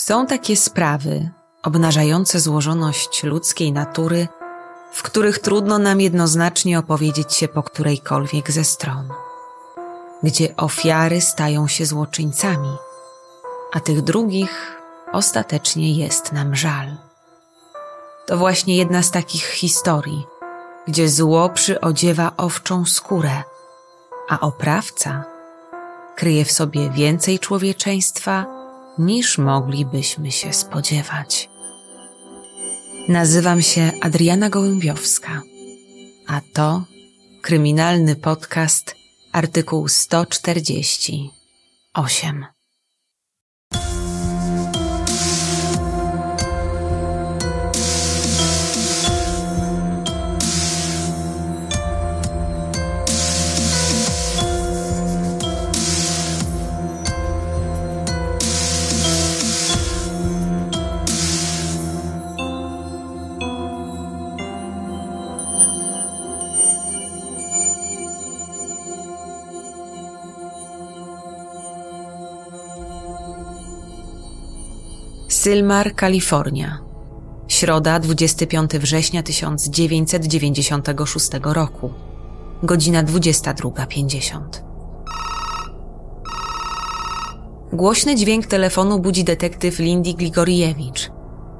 Są takie sprawy obnażające złożoność ludzkiej natury, w których trudno nam jednoznacznie opowiedzieć się po którejkolwiek ze stron, gdzie ofiary stają się złoczyńcami, a tych drugich ostatecznie jest nam żal. To właśnie jedna z takich historii, gdzie zło przyodziewa owczą skórę, a oprawca kryje w sobie więcej człowieczeństwa niż moglibyśmy się spodziewać. Nazywam się Adriana Gołębiowska, a to kryminalny podcast artykuł 148. Sylmar, Kalifornia. Środa, 25 września 1996 roku. Godzina 22.50. Głośny dźwięk telefonu budzi detektyw Lindy Grigoriewicz,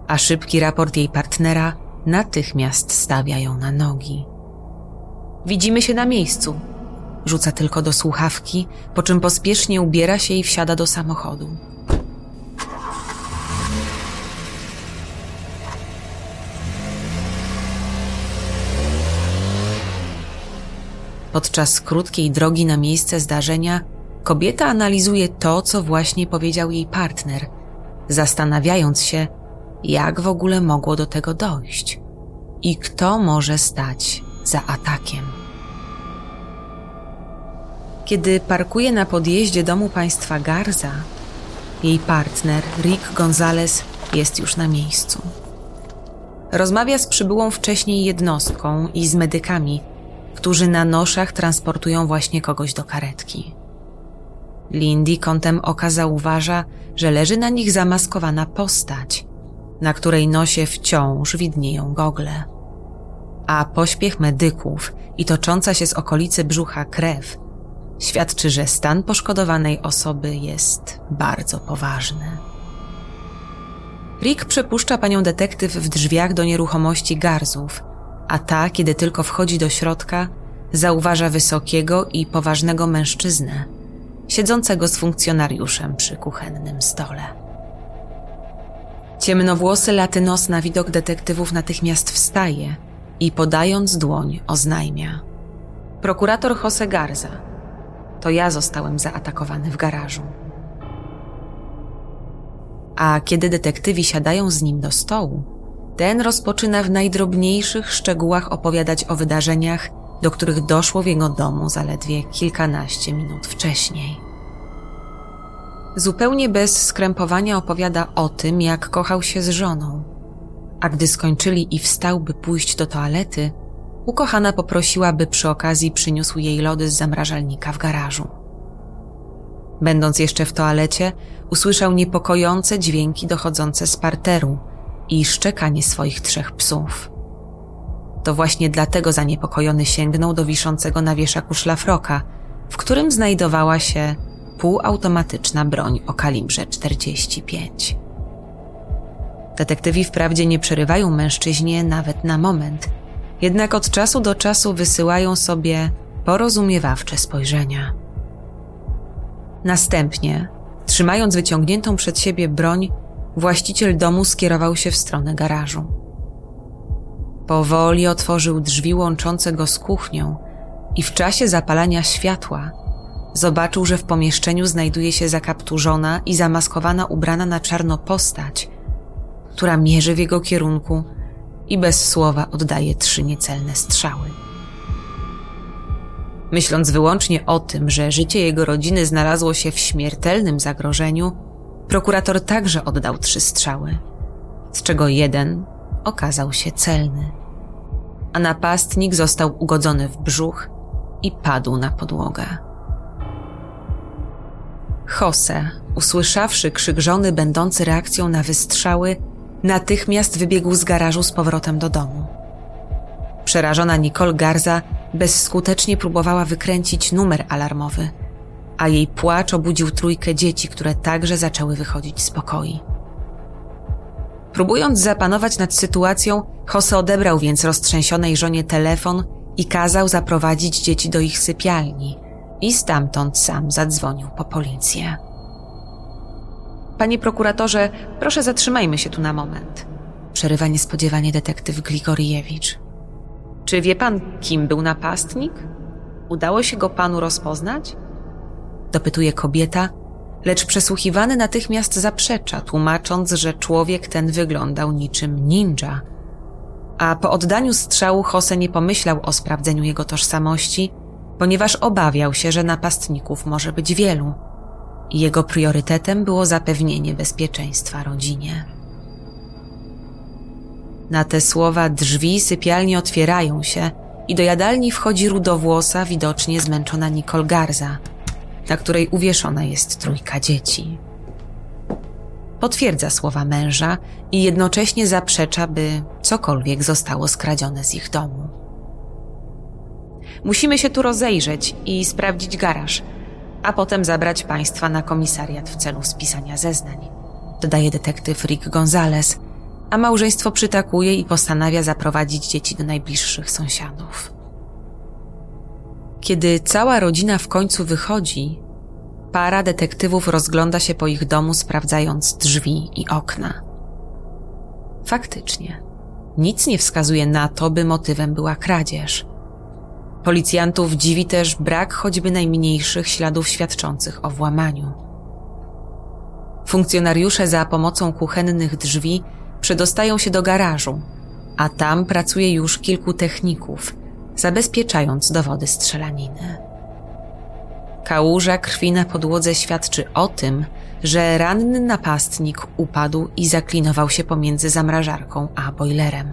a szybki raport jej partnera natychmiast stawia ją na nogi. Widzimy się na miejscu. Rzuca tylko do słuchawki, po czym pospiesznie ubiera się i wsiada do samochodu. Podczas krótkiej drogi na miejsce zdarzenia kobieta analizuje to, co właśnie powiedział jej partner, zastanawiając się, jak w ogóle mogło do tego dojść i kto może stać za atakiem. Kiedy parkuje na podjeździe domu państwa Garza, jej partner Rick Gonzalez jest już na miejscu. Rozmawia z przybyłą wcześniej jednostką i z medykami, którzy na noszach transportują właśnie kogoś do karetki. Lindy kątem oka zauważa, że leży na nich zamaskowana postać, na której nosie wciąż widnieją gogle. A pośpiech medyków i tocząca się z okolicy brzucha krew świadczy, że stan poszkodowanej osoby jest bardzo poważny. Rick przepuszcza panią detektyw w drzwiach do nieruchomości Garzów, a ta, kiedy tylko wchodzi do środka, zauważa wysokiego i poważnego mężczyznę, siedzącego z funkcjonariuszem przy kuchennym stole. Ciemnowłosy latynos na widok detektywów natychmiast wstaje i podając dłoń oznajmia. Prokurator Jose Garza. To ja zostałem zaatakowany w garażu. A kiedy detektywi siadają z nim do stołu, ten rozpoczyna w najdrobniejszych szczegółach opowiadać o wydarzeniach, do których doszło w jego domu zaledwie kilkanaście minut wcześniej. Zupełnie bez skrępowania opowiada o tym, jak kochał się z żoną. A gdy skończyli i wstał, by pójść do toalety, ukochana poprosiła, by przy okazji przyniósł jej lody z zamrażalnika w garażu. Będąc jeszcze w toalecie, usłyszał niepokojące dźwięki dochodzące z parteru i szczekanie swoich trzech psów. To właśnie dlatego zaniepokojony sięgnął do wiszącego na wieszaku szlafroka, w którym znajdowała się półautomatyczna broń o kalibrze 45. Detektywi wprawdzie nie przerywają mężczyźnie nawet na moment, jednak od czasu do czasu wysyłają sobie porozumiewawcze spojrzenia. Następnie, trzymając wyciągniętą przed siebie broń, właściciel domu skierował się w stronę garażu. Powoli otworzył drzwi łączące go z kuchnią i w czasie zapalania światła zobaczył, że w pomieszczeniu znajduje się zakapturzona i zamaskowana ubrana na czarno postać, która mierzy w jego kierunku i bez słowa oddaje trzy niecelne strzały. Myśląc wyłącznie o tym, że życie jego rodziny znalazło się w śmiertelnym zagrożeniu, prokurator także oddał trzy strzały, z czego jeden okazał się celny a napastnik został ugodzony w brzuch i padł na podłogę. Jose usłyszawszy krzyk żony będący reakcją na wystrzały, natychmiast wybiegł z garażu z powrotem do domu. Przerażona Nicole Garza bezskutecznie próbowała wykręcić numer alarmowy, a jej płacz obudził trójkę dzieci, które także zaczęły wychodzić z pokoi. Próbując zapanować nad sytuacją, Jose odebrał więc roztrzęsionej żonie telefon i kazał zaprowadzić dzieci do ich sypialni i stamtąd sam zadzwonił po policję. Panie prokuratorze, proszę zatrzymajmy się tu na moment. Przerywa niespodziewanie detektyw Grigoriewicz. Czy wie pan, kim był napastnik? Udało się go panu rozpoznać? Dopytuje kobieta, lecz przesłuchiwany natychmiast zaprzecza, tłumacząc, że człowiek ten wyglądał niczym ninja. A po oddaniu strzału Jose nie pomyślał o sprawdzeniu jego tożsamości, ponieważ obawiał się, że napastników może być wielu. I jego priorytetem było zapewnienie bezpieczeństwa rodzinie. Na te słowa drzwi sypialni otwierają się i do jadalni wchodzi rudowłosa, widocznie zmęczona Nicole Garza, na której uwieszona jest trójka dzieci. Potwierdza słowa męża i jednocześnie zaprzecza, by cokolwiek zostało skradzione z ich domu. Musimy się tu rozejrzeć i sprawdzić garaż, a potem zabrać państwa na komisariat w celu spisania zeznań, dodaje detektyw Rick Gonzalez, a małżeństwo przytakuje i postanawia zaprowadzić dzieci do najbliższych sąsiadów. Kiedy cała rodzina w końcu wychodzi, para detektywów rozgląda się po ich domu, sprawdzając drzwi i okna. Faktycznie, nic nie wskazuje na to, by motywem była kradzież. Policjantów dziwi też brak choćby najmniejszych śladów świadczących o włamaniu. Funkcjonariusze za pomocą kuchennych drzwi przedostają się do garażu, a tam pracuje już kilku techników, zabezpieczając dowody strzelaniny. Kałuża krwi na podłodze świadczy o tym, że ranny napastnik upadł i zaklinował się pomiędzy zamrażarką a bojlerem.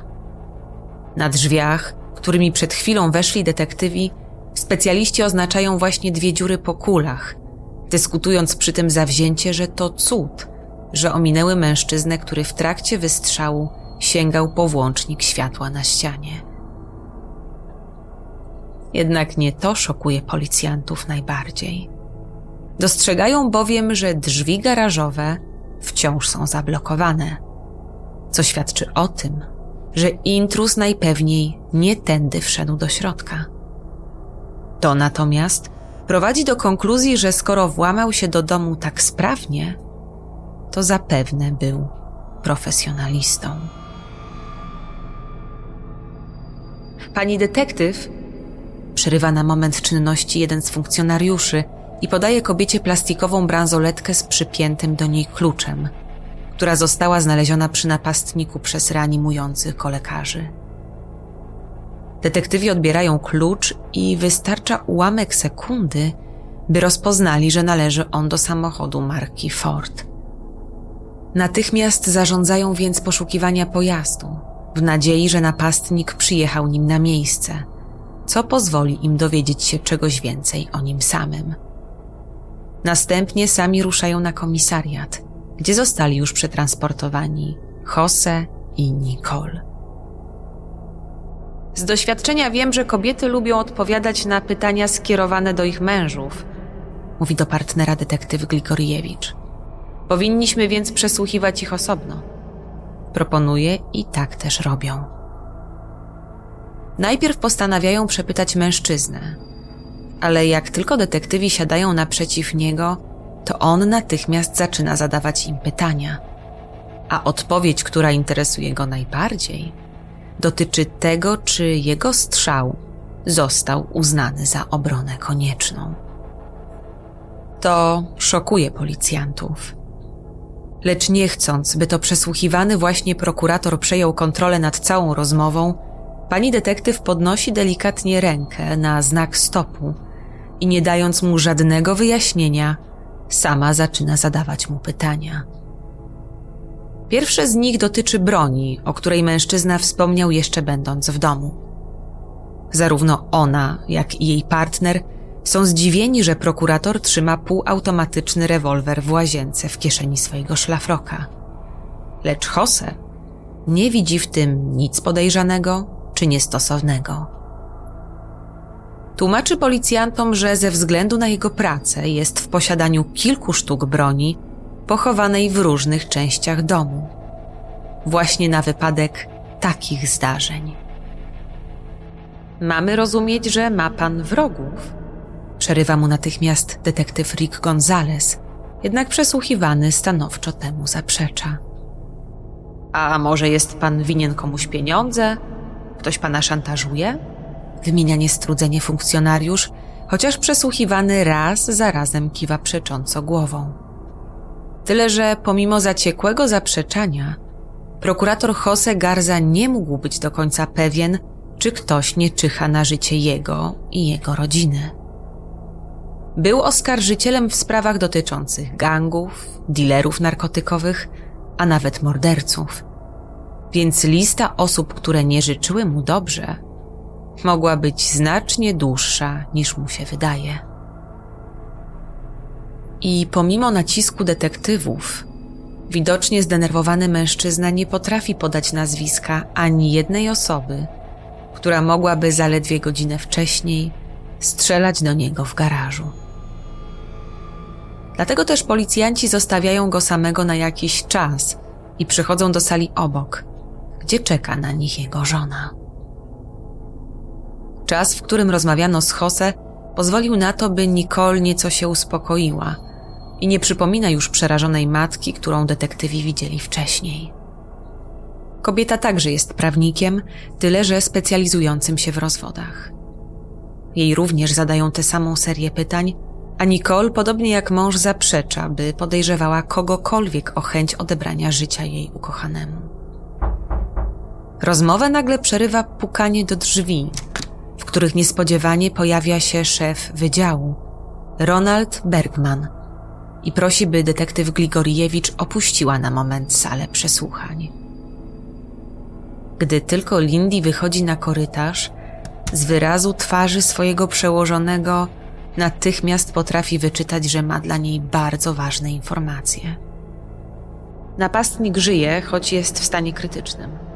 Na drzwiach, którymi przed chwilą weszli detektywi, specjaliści oznaczają właśnie dwie dziury po kulach, dyskutując przy tym zawzięcie, że to cud, że ominęły mężczyznę, który w trakcie wystrzału sięgał po włącznik światła na ścianie. Jednak nie to szokuje policjantów najbardziej. Dostrzegają bowiem, że drzwi garażowe wciąż są zablokowane, co świadczy o tym, że intruz najpewniej nie tędy wszedł do środka. To natomiast prowadzi do konkluzji, że skoro włamał się do domu tak sprawnie, to zapewne był profesjonalistą. Pani detektyw przerywa na moment czynności jeden z funkcjonariuszy i podaje kobiecie plastikową bransoletkę z przypiętym do niej kluczem, która została znaleziona przy napastniku przez reanimujących kolekarzy. Detektywi odbierają klucz i wystarcza ułamek sekundy, by rozpoznali, że należy on do samochodu marki Ford. Natychmiast zarządzają więc poszukiwania pojazdu, w nadziei, że napastnik przyjechał nim na miejsce, co pozwoli im dowiedzieć się czegoś więcej o nim samym. Następnie sami ruszają na komisariat, gdzie zostali już przetransportowani Jose i Nicole. Z doświadczenia wiem, że kobiety lubią odpowiadać na pytania skierowane do ich mężów, mówi do partnera detektyw Gligoriewicz. Powinniśmy więc przesłuchiwać ich osobno. Proponuję i tak też robią. Najpierw postanawiają przepytać mężczyznę, ale jak tylko detektywi siadają naprzeciw niego, to on natychmiast zaczyna zadawać im pytania. A odpowiedź, która interesuje go najbardziej, dotyczy tego, czy jego strzał został uznany za obronę konieczną. To szokuje policjantów. Lecz nie chcąc, by to przesłuchiwany właśnie prokurator przejął kontrolę nad całą rozmową, pani detektyw podnosi delikatnie rękę na znak stopu i nie dając mu żadnego wyjaśnienia, sama zaczyna zadawać mu pytania. Pierwsze z nich dotyczy broni, o której mężczyzna wspomniał jeszcze będąc w domu. Zarówno ona, jak i jej partner Są zdziwieni, że prokurator trzyma półautomatyczny rewolwer w łazience w kieszeni swojego szlafroka. Lecz Jose nie widzi w tym nic podejrzanego czy niestosownego. Tłumaczy policjantom, że ze względu na jego pracę jest w posiadaniu kilku sztuk broni pochowanej w różnych częściach domu. Właśnie na wypadek takich zdarzeń. Mamy rozumieć, że ma pan wrogów? Przerywa mu natychmiast detektyw Rick Gonzales, jednak przesłuchiwany stanowczo temu zaprzecza. A może jest pan winien komuś pieniądze? Ktoś pana szantażuje? Wymienia niestrudzenie funkcjonariusz, chociaż przesłuchiwany raz za razem kiwa przecząco głową. Tyle, że pomimo zaciekłego zaprzeczania, prokurator Jose Garza nie mógł być do końca pewien, czy ktoś nie czyha na życie jego i jego rodziny. Był oskarżycielem w sprawach dotyczących gangów, dealerów narkotykowych, a nawet morderców. Więc lista osób, które nie życzyły mu dobrze, mogła być znacznie dłuższa niż mu się wydaje. I pomimo nacisku detektywów, widocznie zdenerwowany mężczyzna nie potrafi podać nazwiska ani jednej osoby, która mogłaby zaledwie godzinę wcześniej strzelać do niego w garażu. Dlatego też policjanci zostawiają go samego na jakiś czas i przychodzą do sali obok, gdzie czeka na nich jego żona. Czas, w którym rozmawiano z Jose, pozwolił na to, by Nicole nieco się uspokoiła i nie przypomina już przerażonej matki, którą detektywi widzieli wcześniej. Kobieta także jest prawnikiem, tyle że specjalizującym się w rozwodach. Jej również zadają tę samą serię pytań, a Nicole, podobnie jak mąż, zaprzecza, by podejrzewała kogokolwiek o chęć odebrania życia jej ukochanemu. Rozmowę nagle przerywa pukanie do drzwi, w których niespodziewanie pojawia się szef wydziału, Ronald Bergman, i prosi, by detektyw Grigoriewicz opuściła na moment salę przesłuchań. Gdy tylko Lindy wychodzi na korytarz, z wyrazu twarzy swojego przełożonego natychmiast potrafi wyczytać, że ma dla niej bardzo ważne informacje. Napastnik żyje, choć jest w stanie krytycznym.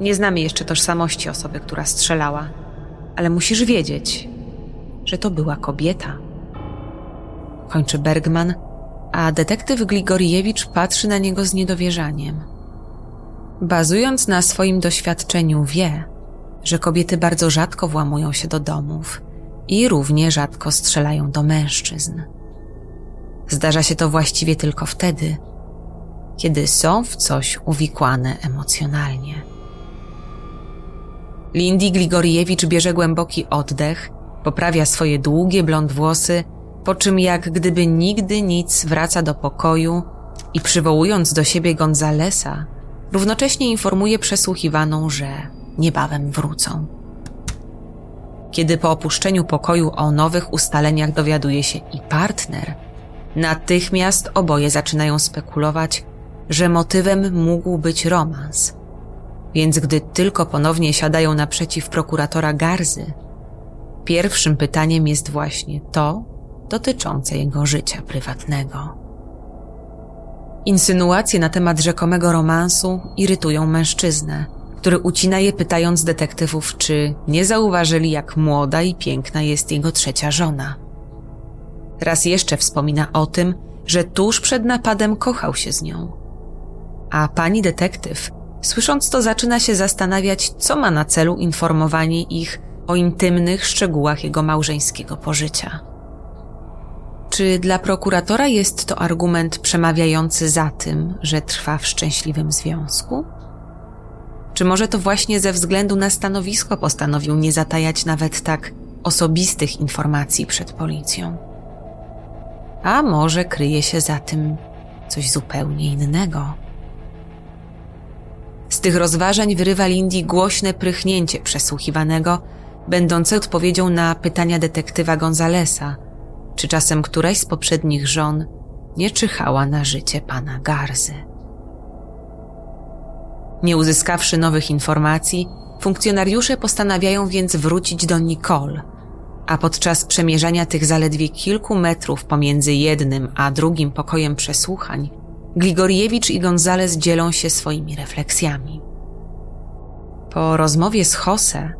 Nie znamy jeszcze tożsamości osoby, która strzelała, ale musisz wiedzieć, że to była kobieta. Kończy Bergman, a detektyw Grigoriewicz patrzy na niego z niedowierzaniem. Bazując na swoim doświadczeniu, wie, że kobiety bardzo rzadko włamują się do domów i równie rzadko strzelają do mężczyzn. Zdarza się to właściwie tylko wtedy, kiedy są w coś uwikłane emocjonalnie. Lindy Grigoriewicz bierze głęboki oddech, poprawia swoje długie blond włosy, po czym jak gdyby nigdy nic wraca do pokoju i przywołując do siebie Gonzalesa, równocześnie informuje przesłuchiwaną, że niebawem wrócą. Kiedy po opuszczeniu pokoju o nowych ustaleniach dowiaduje się i partner, natychmiast oboje zaczynają spekulować, że motywem mógł być romans. Więc gdy tylko ponownie siadają naprzeciw prokuratora Garzy, pierwszym pytaniem jest właśnie to dotyczące jego życia prywatnego. Insynuacje na temat rzekomego romansu irytują mężczyznę, który ucina je pytając detektywów, czy nie zauważyli, jak młoda i piękna jest jego trzecia żona. Raz jeszcze wspomina o tym, że tuż przed napadem kochał się z nią. A pani detektyw, słysząc to, zaczyna się zastanawiać, co ma na celu informowanie ich o intymnych szczegółach jego małżeńskiego pożycia. Czy dla prokuratora jest to argument przemawiający za tym, że trwa w szczęśliwym związku? Czy może to właśnie ze względu na stanowisko postanowił nie zatajać nawet tak osobistych informacji przed policją? A może kryje się za tym coś zupełnie innego? Z tych rozważań wyrywa Lindy głośne prychnięcie przesłuchiwanego, będące odpowiedzią na pytania detektywa Gonzalesa – czy czasem któraś z poprzednich żon nie czyhała na życie pana Garzy. Nie uzyskawszy nowych informacji, funkcjonariusze postanawiają więc wrócić do Nicole, a podczas przemierzania tych zaledwie kilku metrów pomiędzy jednym a drugim pokojem przesłuchań, Gligoriewicz i Gonzales dzielą się swoimi refleksjami. Po rozmowie z Jose,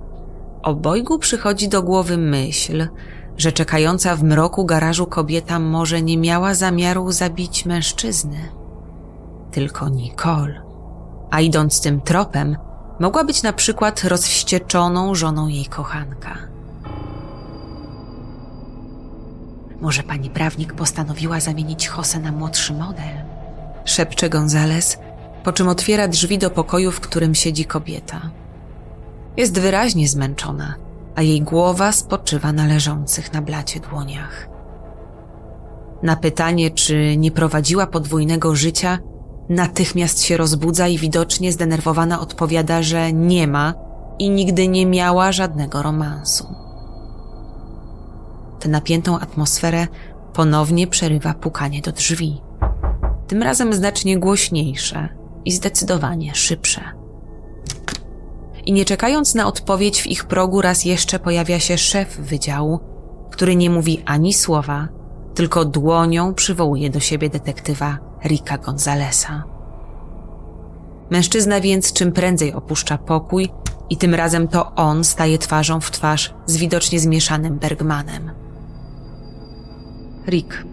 obojgu przychodzi do głowy myśl, że czekająca w mroku garażu kobieta może nie miała zamiaru zabić mężczyzny, tylko Nicole. A idąc tym tropem, mogła być na przykład rozwścieczoną żoną jej kochanka. Może pani prawnik postanowiła zamienić Jose na młodszy model? Szepcze Gonzales, po czym otwiera drzwi do pokoju, w którym siedzi kobieta. Jest wyraźnie zmęczona, a jej głowa spoczywa na leżących na blacie dłoniach. Na pytanie, czy nie prowadziła podwójnego życia, natychmiast się rozbudza i widocznie zdenerwowana odpowiada, że nie ma i nigdy nie miała żadnego romansu. Tę napiętą atmosferę ponownie przerywa pukanie do drzwi. Tym razem znacznie głośniejsze i zdecydowanie szybsze. I nie czekając na odpowiedź w ich progu raz jeszcze pojawia się szef wydziału, który nie mówi ani słowa, tylko dłonią przywołuje do siebie detektywa Rika Gonzalesa. Mężczyzna więc czym prędzej opuszcza pokój i tym razem to on staje twarzą w twarz z widocznie zmieszanym Bergmanem. Rick,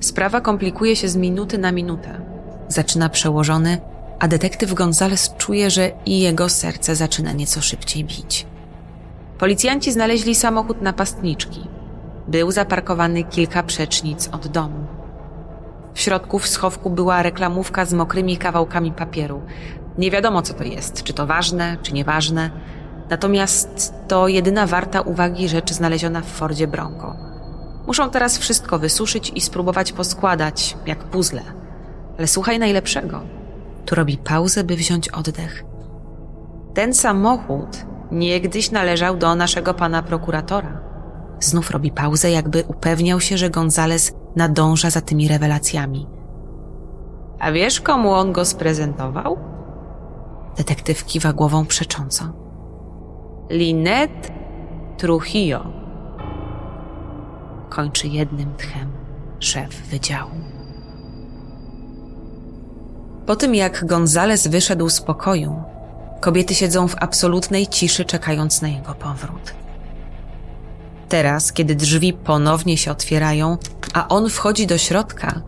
sprawa komplikuje się z minuty na minutę. Zaczyna przełożony, a detektyw Gonzales czuje, że i jego serce zaczyna nieco szybciej bić. Policjanci znaleźli samochód napastniczki. Był zaparkowany kilka przecznic od domu. W środku w schowku była reklamówka z mokrymi kawałkami papieru. Nie wiadomo, co to jest, czy to ważne, czy nieważne. Natomiast to jedyna warta uwagi rzecz znaleziona w Fordzie Bronco. Muszą teraz wszystko wysuszyć i spróbować poskładać, jak puzzle. Ale słuchaj najlepszego. Tu robi pauzę, by wziąć oddech. Ten samochód niegdyś należał do naszego pana prokuratora. Znów robi pauzę, jakby upewniał się, że Gonzales nadąża za tymi rewelacjami. A wiesz, komu on go sprezentował? Detektyw kiwa głową przecząco. Linet Trujillo. Kończy jednym tchem szef wydziału. Po tym jak Gonzales wyszedł z pokoju, kobiety siedzą w absolutnej ciszy, czekając na jego powrót. Teraz, kiedy drzwi ponownie się otwierają, a on wchodzi do środka,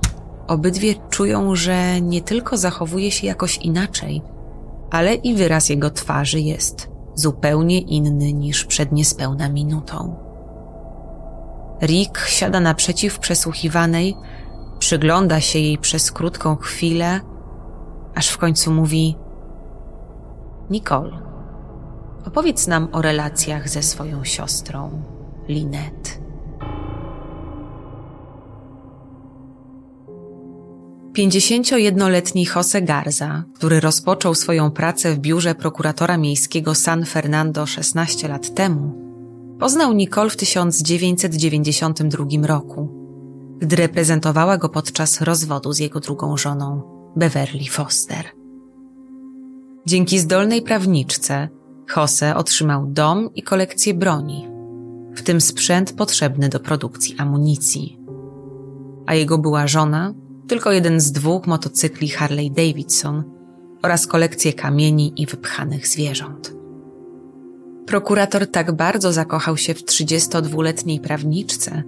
obydwie czują, że nie tylko zachowuje się jakoś inaczej, ale i wyraz jego twarzy jest zupełnie inny niż przed niespełna minutą. Rick siada naprzeciw przesłuchiwanej, przygląda się jej przez krótką chwilę, aż w końcu mówi: Nicole, opowiedz nam o relacjach ze swoją siostrą. Linet. Pięćdziesięciojednoletni Jose Garza, który rozpoczął swoją pracę w biurze prokuratora miejskiego San Fernando 16 lat temu, poznał Nicole w 1992 roku, gdy reprezentowała go podczas rozwodu z jego drugą żoną, Beverly Foster. Dzięki zdolnej prawniczce Jose otrzymał dom i kolekcję broni, w tym sprzęt potrzebny do produkcji amunicji. A jego była żona, tylko jeden z dwóch motocykli Harley Davidson oraz kolekcję kamieni i wypchanych zwierząt. Prokurator tak bardzo zakochał się w 32-letniej prawniczce,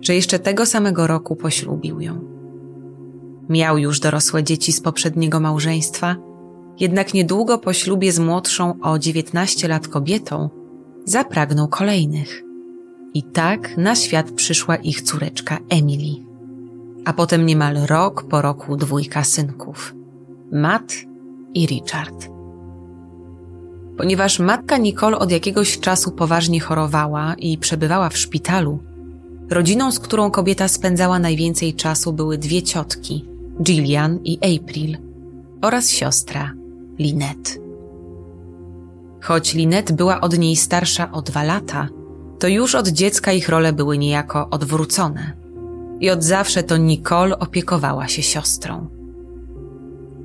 że jeszcze tego samego roku poślubił ją. Miał już dorosłe dzieci z poprzedniego małżeństwa, jednak niedługo po ślubie z młodszą o 19 lat kobietą zapragnął kolejnych. I tak na świat przyszła ich córeczka Emily. A potem niemal rok po roku dwójka synków Matt i Richard. Ponieważ matka Nicole od jakiegoś czasu poważnie chorowała i przebywała w szpitalu, rodziną, z którą kobieta spędzała najwięcej czasu, były dwie ciotki Gillian i April oraz siostra Lynette. Choć Lynette była od niej starsza o dwa lata, to już od dziecka ich role były niejako odwrócone. I od zawsze to Nicole opiekowała się siostrą.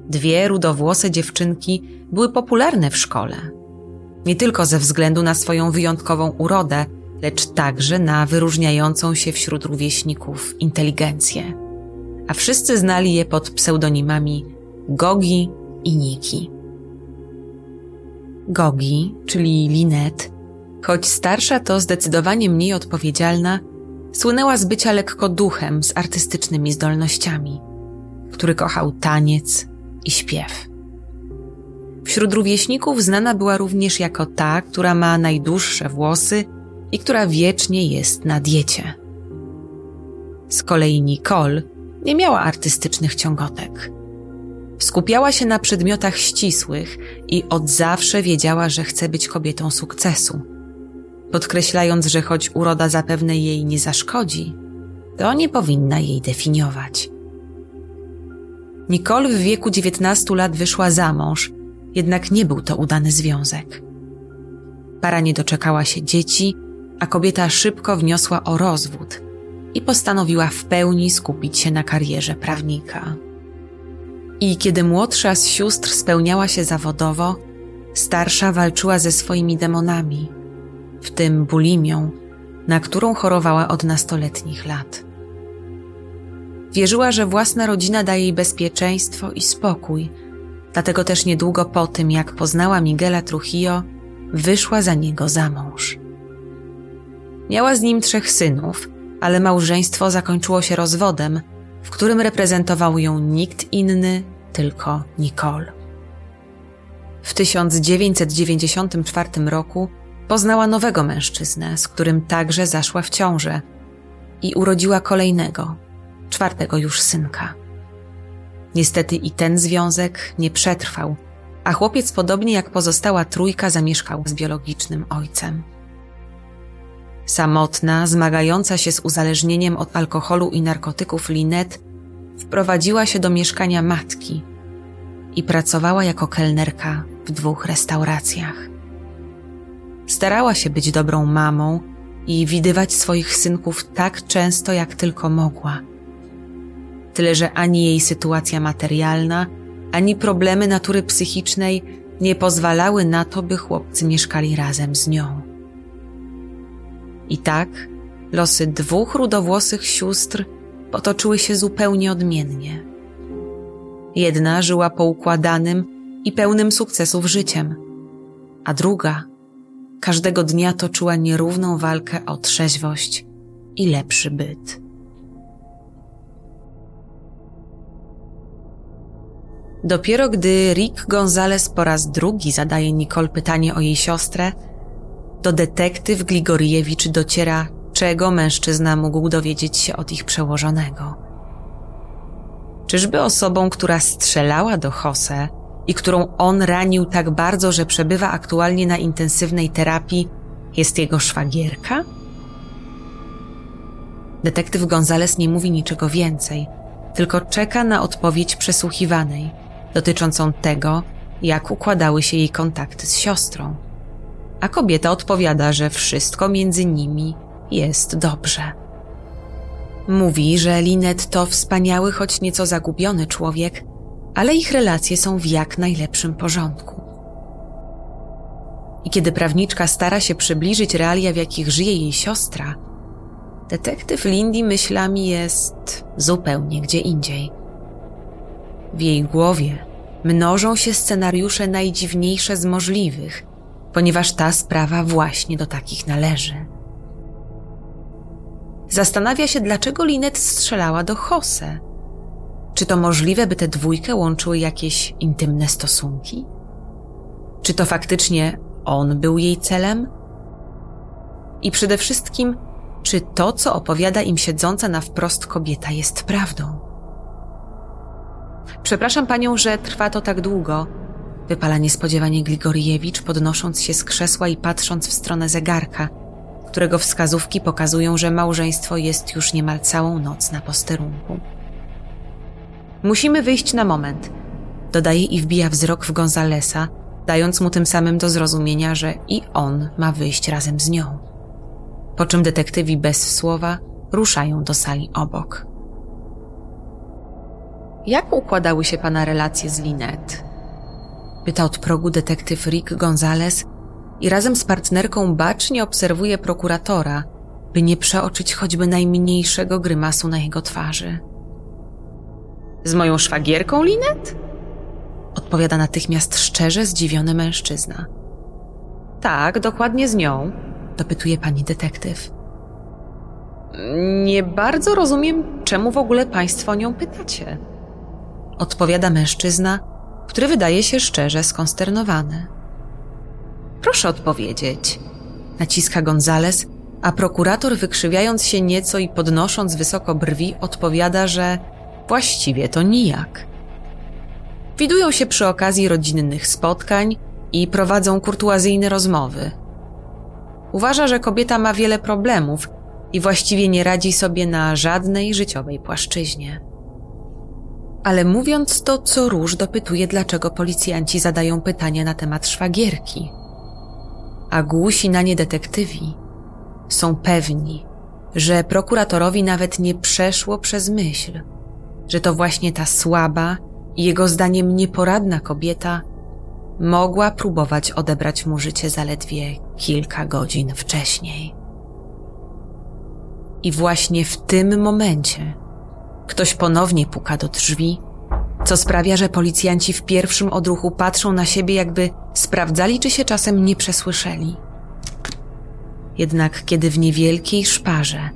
Dwie rudowłose dziewczynki były popularne w szkole. Nie tylko ze względu na swoją wyjątkową urodę, lecz także na wyróżniającą się wśród rówieśników inteligencję. A wszyscy znali je pod pseudonimami Gogi i Niki. Gogi, czyli Linet, choć starsza to zdecydowanie mniej odpowiedzialna, słynęła z bycia lekko duchem z artystycznymi zdolnościami, który kochał taniec i śpiew. Wśród rówieśników znana była również jako ta, która ma najdłuższe włosy i która wiecznie jest na diecie. Z kolei Nicole nie miała artystycznych ciągotek. Skupiała się na przedmiotach ścisłych i od zawsze wiedziała, że chce być kobietą sukcesu. Podkreślając, że choć uroda zapewne jej nie zaszkodzi, to nie powinna jej definiować. Nicole w wieku 19 lat wyszła za mąż, jednak nie był to udany związek. Para nie doczekała się dzieci, a kobieta szybko wniosła o rozwód i postanowiła w pełni skupić się na karierze prawnika. I kiedy młodsza z sióstr spełniała się zawodowo, starsza walczyła ze swoimi demonami, w tym bulimią, na którą chorowała od nastoletnich lat. Wierzyła, że własna rodzina daje jej bezpieczeństwo i spokój, dlatego też niedługo po tym, jak poznała Miguela Trujillo, wyszła za niego za mąż. Miała z nim trzech synów, ale małżeństwo zakończyło się rozwodem, w którym reprezentował ją nikt inny, tylko Nicole. W 1994 roku poznała nowego mężczyznę, z którym także zaszła w ciążę i urodziła kolejnego, czwartego już synka. Niestety i ten związek nie przetrwał, a chłopiec, podobnie jak pozostała trójka, zamieszkał z biologicznym ojcem. Samotna, zmagająca się z uzależnieniem od alkoholu i narkotyków Linet wprowadziła się do mieszkania matki i pracowała jako kelnerka w dwóch restauracjach. Starała się być dobrą mamą i widywać swoich synków tak często, jak tylko mogła. Tyle, że ani jej sytuacja materialna, ani problemy natury psychicznej nie pozwalały na to, by chłopcy mieszkali razem z nią. I tak losy dwóch rudowłosych sióstr potoczyły się zupełnie odmiennie. Jedna żyła poukładanym i pełnym sukcesów życiem, a druga każdego dnia toczyła nierówną walkę o trzeźwość i lepszy byt. Dopiero gdy Rick Gonzalez po raz drugi zadaje Nicole pytanie o jej siostrę, do detektyw Gligoriewicz dociera, czego mężczyzna mógł dowiedzieć się od ich przełożonego. Czyżby osobą, która strzelała do Jose i którą on ranił tak bardzo, że przebywa aktualnie na intensywnej terapii, jest jego szwagierka? Detektyw Gonzales nie mówi niczego więcej, tylko czeka na odpowiedź przesłuchiwanej, dotyczącą tego, jak układały się jej kontakty z siostrą a kobieta odpowiada, że wszystko między nimi jest dobrze. Mówi, że Linet to wspaniały, choć nieco zagubiony człowiek, ale ich relacje są w jak najlepszym porządku. I kiedy prawniczka stara się przybliżyć realia, w jakich żyje jej siostra, detektyw Lindy myślami jest zupełnie gdzie indziej. W jej głowie mnożą się scenariusze najdziwniejsze z możliwych – ponieważ ta sprawa właśnie do takich należy. Zastanawia się, dlaczego Linet strzelała do Jose. Czy to możliwe, by tę dwójkę łączyły jakieś intymne stosunki? Czy to faktycznie on był jej celem? I przede wszystkim, czy to, co opowiada im siedząca na wprost kobieta, jest prawdą? Przepraszam panią, że trwa to tak długo, Wypala niespodziewanie Grigoriewicz, podnosząc się z krzesła i patrząc w stronę zegarka, którego wskazówki pokazują, że małżeństwo jest już niemal całą noc na posterunku. Musimy wyjść na moment, dodaje i wbija wzrok w Gonzalesa, dając mu tym samym do zrozumienia, że i on ma wyjść razem z nią. Po czym detektywi bez słowa ruszają do sali obok. Jak układały się pana relacje z Linet? Pyta od progu detektyw Rick Gonzales i razem z partnerką bacznie obserwuje prokuratora, by nie przeoczyć choćby najmniejszego grymasu na jego twarzy. Z moją szwagierką, Linet? Odpowiada natychmiast szczerze zdziwiony mężczyzna. Tak, dokładnie z nią, dopytuje pani detektyw. Nie bardzo rozumiem, czemu w ogóle państwo o nią pytacie. Odpowiada mężczyzna, który wydaje się szczerze skonsternowany. Proszę odpowiedzieć, naciska Gonzales, a prokurator, wykrzywiając się nieco i podnosząc wysoko brwi, odpowiada, że właściwie to nijak. Widują się przy okazji rodzinnych spotkań i prowadzą kurtuazyjne rozmowy. Uważa, że kobieta ma wiele problemów i właściwie nie radzi sobie na żadnej życiowej płaszczyźnie. Ale mówiąc to, co róż dopytuje, dlaczego policjanci zadają pytania na temat szwagierki. A głusi na nie detektywi są pewni, że prokuratorowi nawet nie przeszło przez myśl, że to właśnie ta słaba i jego zdaniem nieporadna kobieta mogła próbować odebrać mu życie zaledwie kilka godzin wcześniej. I właśnie w tym momencie ktoś ponownie puka do drzwi, co sprawia, że policjanci w pierwszym odruchu patrzą na siebie, jakby sprawdzali, czy się czasem nie przesłyszeli. Jednak kiedy w niewielkiej szparze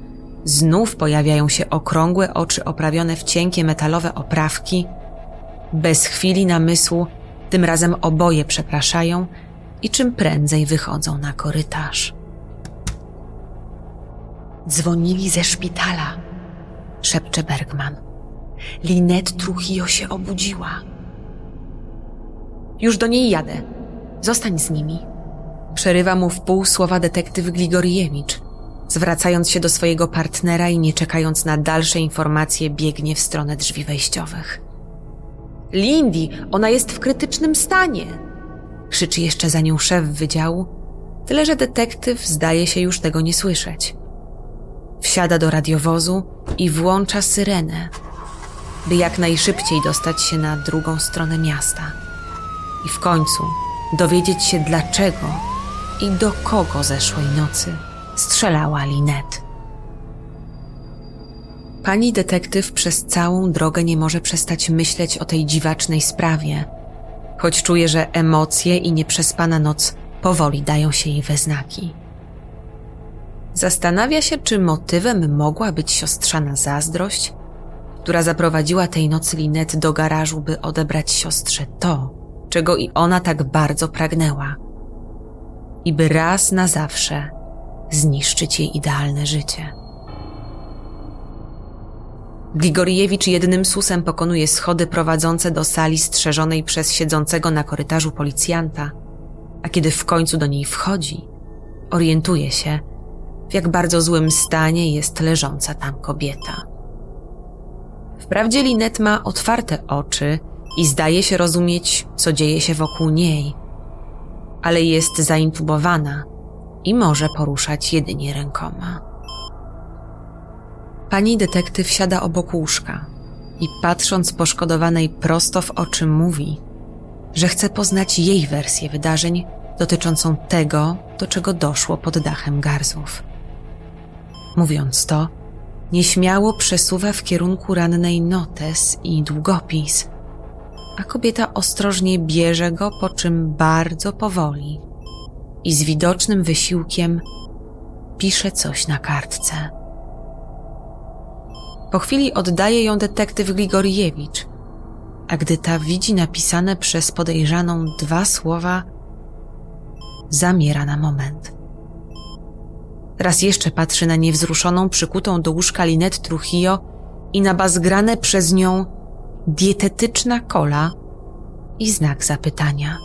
znów pojawiają się okrągłe oczy oprawione w cienkie metalowe oprawki, bez chwili namysłu, tym razem oboje przepraszają i czym prędzej wychodzą na korytarz. Dzwonili ze szpitala, szepcze Bergman. Linet Trujillo się obudziła. Już do niej jadę. Zostań z nimi. Przerywa mu w pół słowa detektyw Grigoriewicz, zwracając się do swojego partnera i nie czekając na dalsze informacje biegnie w stronę drzwi wejściowych. Lindy, ona jest w krytycznym stanie! Krzyczy jeszcze za nią szef wydziału, tyle że detektyw zdaje się już tego nie słyszeć. Wsiada do radiowozu i włącza syrenę, by jak najszybciej dostać się na drugą stronę miasta. I w końcu dowiedzieć się dlaczego i do kogo zeszłej nocy strzelała Linet. Pani detektyw przez całą drogę nie może przestać myśleć o tej dziwacznej sprawie, choć czuje, że emocje i nieprzespana noc powoli dają się jej we znaki. Zastanawia się, czy motywem mogła być siostrzana zazdrość, która zaprowadziła tej nocy Linet do garażu, by odebrać siostrze to, czego i ona tak bardzo pragnęła, i by raz na zawsze zniszczyć jej idealne życie. Grigoriewicz jednym susem pokonuje schody prowadzące do sali strzeżonej przez siedzącego na korytarzu policjanta, a kiedy w końcu do niej wchodzi, orientuje się, w jak bardzo złym stanie jest leżąca tam kobieta. Wprawdzie Linet ma otwarte oczy i zdaje się rozumieć, co dzieje się wokół niej, ale jest zaintubowana i może poruszać jedynie rękoma. Pani detektyw siada obok łóżka i patrząc poszkodowanej prosto w oczy mówi, że chce poznać jej wersję wydarzeń dotyczącą tego, do czego doszło pod dachem garzów. Mówiąc to, nieśmiało przesuwa w kierunku rannej notes i długopis, a kobieta ostrożnie bierze go, po czym bardzo powoli i z widocznym wysiłkiem pisze coś na kartce. Po chwili oddaje ją detektyw Grigoriewicz, a gdy ta widzi napisane przez podejrzaną dwa słowa, zamiera na moment. Raz jeszcze patrzy na niewzruszoną, przykutą do łóżka Linet Trujillo i na bazgrane przez nią dietetyczna kola i znak zapytania.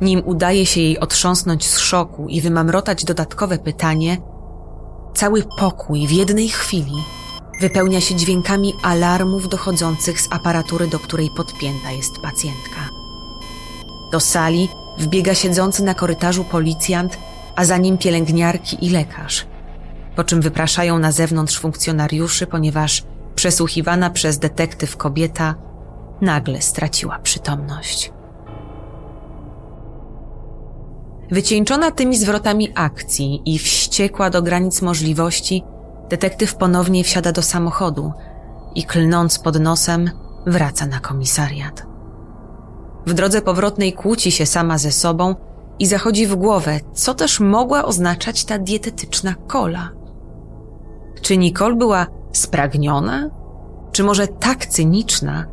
Nim udaje się jej otrząsnąć z szoku i wymamrotać dodatkowe pytanie, cały pokój w jednej chwili wypełnia się dźwiękami alarmów dochodzących z aparatury, do której podpięta jest pacjentka. Do sali wbiega siedzący na korytarzu policjant a za nim pielęgniarki i lekarz, po czym wypraszają na zewnątrz funkcjonariuszy, ponieważ przesłuchiwana przez detektyw kobieta nagle straciła przytomność. Wycieńczona tymi zwrotami akcji i wściekła do granic możliwości, detektyw ponownie wsiada do samochodu i klnąc pod nosem, wraca na komisariat. W drodze powrotnej kłóci się sama ze sobą i zachodzi w głowę, co też mogła oznaczać ta dietetyczna kola. Czy Nicole była spragniona? Czy może tak cyniczna,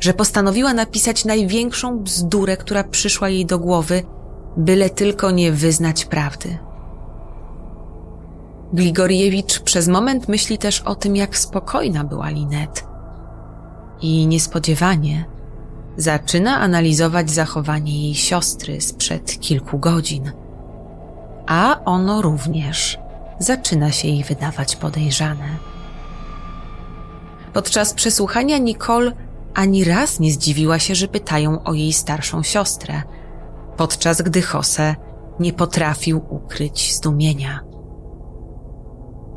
że postanowiła napisać największą bzdurę, która przyszła jej do głowy, byle tylko nie wyznać prawdy? Grigoriewicz przez moment myśli też o tym, jak spokojna była Linet. I niespodziewanie zaczyna analizować zachowanie jej siostry sprzed kilku godzin. A ono również zaczyna się jej wydawać podejrzane. Podczas przesłuchania Nicole ani raz nie zdziwiła się, że pytają o jej starszą siostrę, podczas gdy Jose nie potrafił ukryć zdumienia.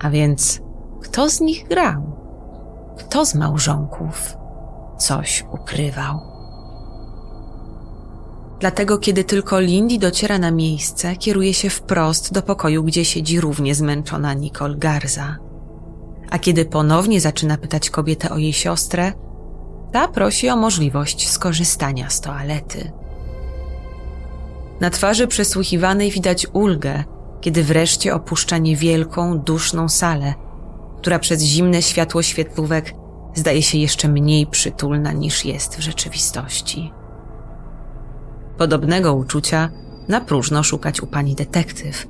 A więc kto z nich grał? Kto z małżonków coś ukrywał? Dlatego, kiedy tylko Lindy dociera na miejsce, kieruje się wprost do pokoju, gdzie siedzi równie zmęczona Nicole Garza. A kiedy ponownie zaczyna pytać kobietę o jej siostrę, ta prosi o możliwość skorzystania z toalety. Na twarzy przesłuchiwanej widać ulgę, kiedy wreszcie opuszcza niewielką, duszną salę, która przez zimne światło świetlówek zdaje się jeszcze mniej przytulna niż jest w rzeczywistości. Podobnego uczucia na próżno szukać u pani detektyw,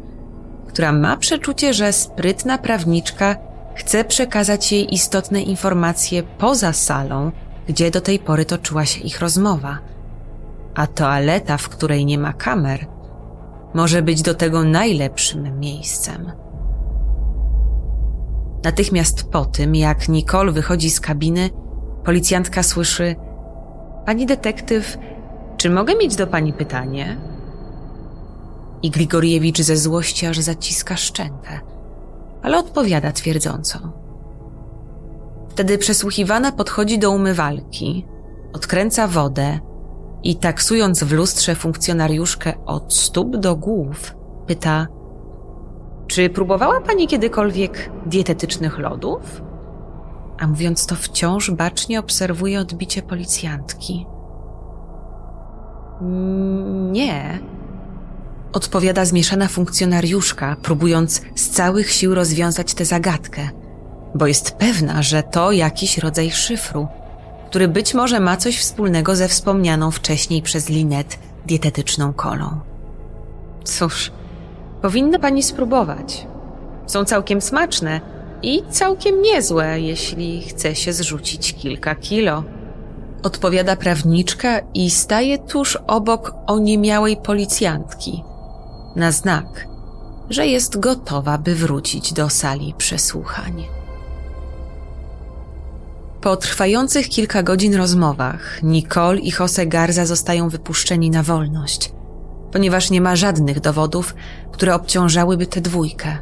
która ma przeczucie, że sprytna prawniczka chce przekazać jej istotne informacje poza salą, gdzie do tej pory toczyła się ich rozmowa. A toaleta, w której nie ma kamer, może być do tego najlepszym miejscem. Natychmiast po tym, jak Nicole wychodzi z kabiny, policjantka słyszy: Pani detektyw, czy mogę mieć do pani pytanie? I Grigoriewicz ze złości aż zaciska szczękę, ale odpowiada twierdząco. Wtedy przesłuchiwana podchodzi do umywalki, odkręca wodę i taksując w lustrze funkcjonariuszkę od stóp do głów, pyta: Czy próbowała pani kiedykolwiek dietetycznych lodów? A mówiąc to, wciąż bacznie obserwuje odbicie policjantki. Nie. Odpowiada zmieszana funkcjonariuszka, próbując z całych sił rozwiązać tę zagadkę, bo jest pewna, że to jakiś rodzaj szyfru, który być może ma coś wspólnego ze wspomnianą wcześniej przez Linet dietetyczną kolą. Cóż, powinna pani spróbować. Są całkiem smaczne i całkiem niezłe, jeśli chce się zrzucić kilka kilo. Odpowiada prawniczka i staje tuż obok oniemiałej policjantki, na znak, że jest gotowa, by wrócić do sali przesłuchań. Po trwających kilka godzin rozmowach, Nicole i Jose Garza zostają wypuszczeni na wolność, ponieważ nie ma żadnych dowodów, które obciążałyby tę dwójkę.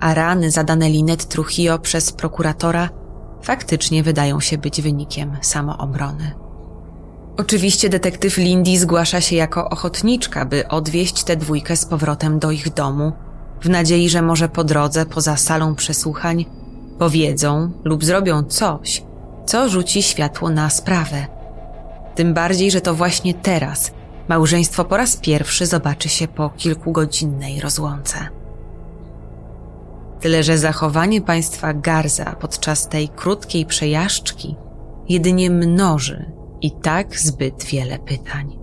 A rany zadane Linet Trujillo przez prokuratora faktycznie wydają się być wynikiem samoobrony. Oczywiście detektyw Lindy zgłasza się jako ochotniczka, by odwieźć tę dwójkę z powrotem do ich domu, w nadziei, że może po drodze, poza salą przesłuchań, powiedzą lub zrobią coś, co rzuci światło na sprawę. Tym bardziej, że to właśnie teraz małżeństwo po raz pierwszy zobaczy się po kilkugodzinnej rozłące. Tyle, że zachowanie państwa Garza podczas tej krótkiej przejażdżki jedynie mnoży i tak zbyt wiele pytań.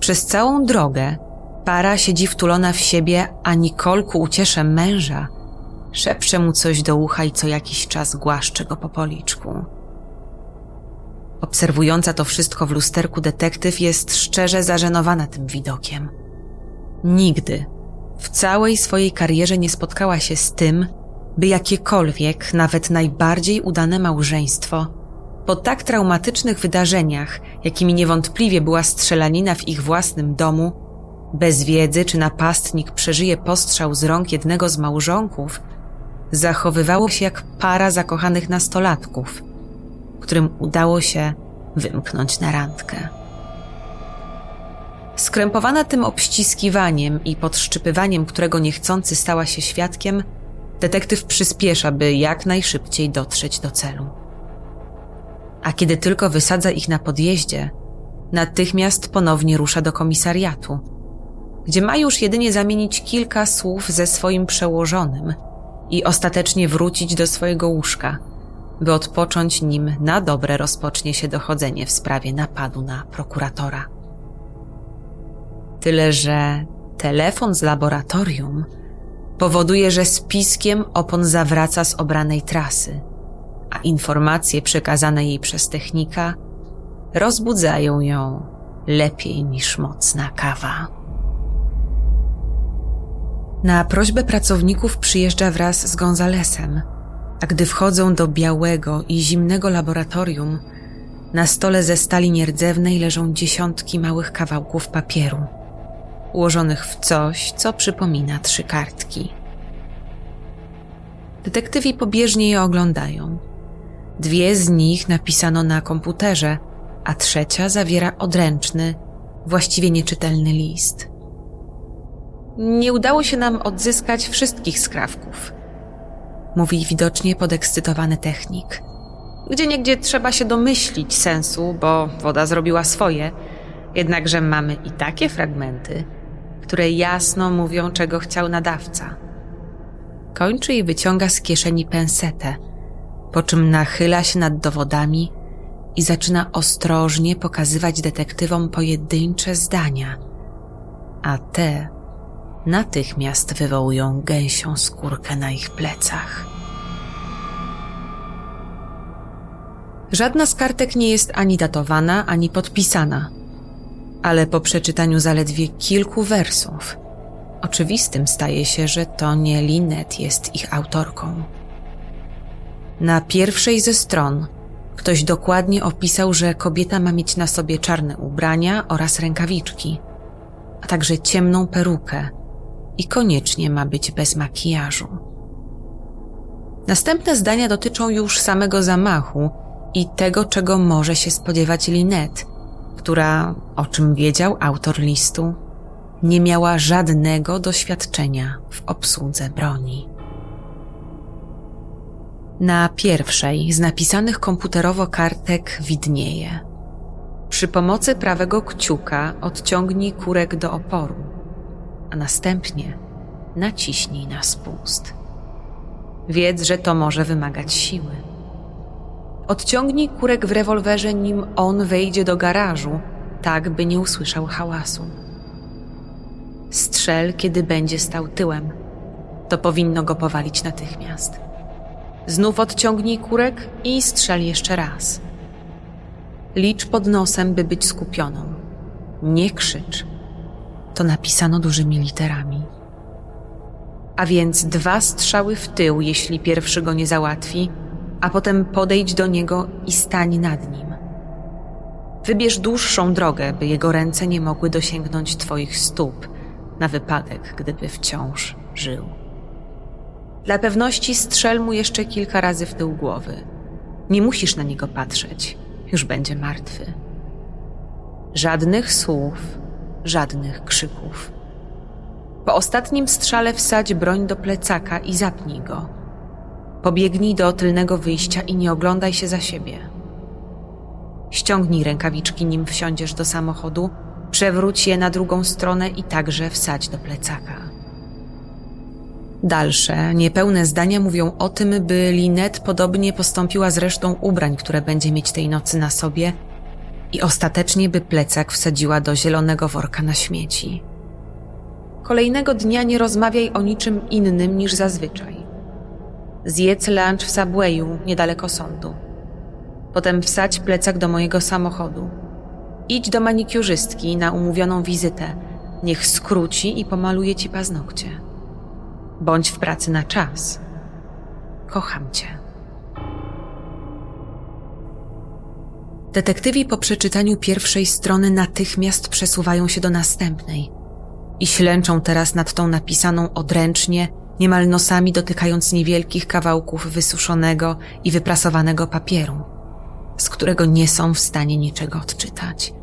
Przez całą drogę para siedzi wtulona w siebie, a Nikolku uciesze męża, szepcze mu coś do ucha i co jakiś czas głaszcze go po policzku. Obserwująca to wszystko w lusterku detektyw jest szczerze zażenowana tym widokiem. Nigdy w całej swojej karierze nie spotkała się z tym, by jakiekolwiek, nawet najbardziej udane małżeństwo, po tak traumatycznych wydarzeniach, jakimi niewątpliwie była strzelanina w ich własnym domu, bez wiedzy, czy napastnik przeżyje postrzał z rąk jednego z małżonków, zachowywało się jak para zakochanych nastolatków, którym udało się wymknąć na randkę. Skrępowana tym obściskiwaniem i podszczypywaniem, którego niechcący stała się świadkiem, detektyw przyspiesza, by jak najszybciej dotrzeć do celu. A kiedy tylko wysadza ich na podjeździe, natychmiast ponownie rusza do komisariatu, gdzie ma już jedynie zamienić kilka słów ze swoim przełożonym i ostatecznie wrócić do swojego łóżka, by odpocząć nim na dobre rozpocznie się dochodzenie w sprawie napadu na prokuratora. Tyle, że telefon z laboratorium powoduje, że spiskiem opon zawraca z obranej trasy, a informacje przekazane jej przez technika rozbudzają ją lepiej niż mocna kawa. Na prośbę pracowników przyjeżdża wraz z Gonzalesem, a gdy wchodzą do białego i zimnego laboratorium, na stole ze stali nierdzewnej leżą dziesiątki małych kawałków papieru, ułożonych w coś, co przypomina trzy kartki. Detektywi pobieżnie je oglądają. Dwie z nich napisano na komputerze, a trzecia zawiera odręczny, właściwie nieczytelny list. Nie udało się nam odzyskać wszystkich skrawków, mówi widocznie podekscytowany technik. Gdzie niegdzie trzeba się domyślić sensu, bo woda zrobiła swoje, jednakże mamy i takie fragmenty, które jasno mówią, czego chciał nadawca. Kończy i wyciąga z kieszeni pensetę, po czym nachyla się nad dowodami i zaczyna ostrożnie pokazywać detektywom pojedyncze zdania, a te natychmiast wywołują gęsią skórkę na ich plecach. Żadna z kartek nie jest ani datowana, ani podpisana, ale po przeczytaniu zaledwie kilku wersów, oczywistym staje się, że to nie Linet jest ich autorką. Na pierwszej ze stron ktoś dokładnie opisał, że kobieta ma mieć na sobie czarne ubrania oraz rękawiczki, a także ciemną perukę i koniecznie ma być bez makijażu. Następne zdania dotyczą już samego zamachu i tego, czego może się spodziewać Linet, która, o czym wiedział autor listu, nie miała żadnego doświadczenia w obsłudze broni. Na pierwszej z napisanych komputerowo kartek widnieje. Przy pomocy prawego kciuka odciągnij kurek do oporu, a następnie naciśnij na spust. Wiedz, że to może wymagać siły. Odciągnij kurek w rewolwerze, nim on wejdzie do garażu, tak by nie usłyszał hałasu. Strzel, kiedy będzie stał tyłem. To powinno go powalić natychmiast. Znów odciągnij kurek i strzel jeszcze raz. Licz pod nosem, by być skupioną. Nie krzycz. To napisano dużymi literami. A więc dwa strzały w tył, jeśli pierwszy go nie załatwi, a potem podejdź do niego i stań nad nim. Wybierz dłuższą drogę, by jego ręce nie mogły dosięgnąć twoich stóp, na wypadek, gdyby wciąż żył. Dla pewności strzel mu jeszcze kilka razy w tył głowy. Nie musisz na niego patrzeć, już będzie martwy. Żadnych słów, żadnych krzyków. Po ostatnim strzale wsadź broń do plecaka i zapnij go. Pobiegnij do tylnego wyjścia i nie oglądaj się za siebie. Ściągnij rękawiczki, nim wsiądziesz do samochodu, przewróć je na drugą stronę i także wsadź do plecaka. Dalsze, niepełne zdania mówią o tym, by Linet podobnie postąpiła z resztą ubrań, które będzie mieć tej nocy na sobie i ostatecznie by plecak wsadziła do zielonego worka na śmieci. Kolejnego dnia nie rozmawiaj o niczym innym niż zazwyczaj. Zjedz lunch w Subwayu, niedaleko sądu. Potem wsadź plecak do mojego samochodu. Idź do manikiurzystki na umówioną wizytę. Niech skróci i pomaluje ci paznokcie. Bądź w pracy na czas. Kocham cię. Detektywi po przeczytaniu pierwszej strony natychmiast przesuwają się do następnej i ślęczą teraz nad tą napisaną odręcznie, niemal nosami dotykając niewielkich kawałków wysuszonego i wyprasowanego papieru, z którego nie są w stanie niczego odczytać.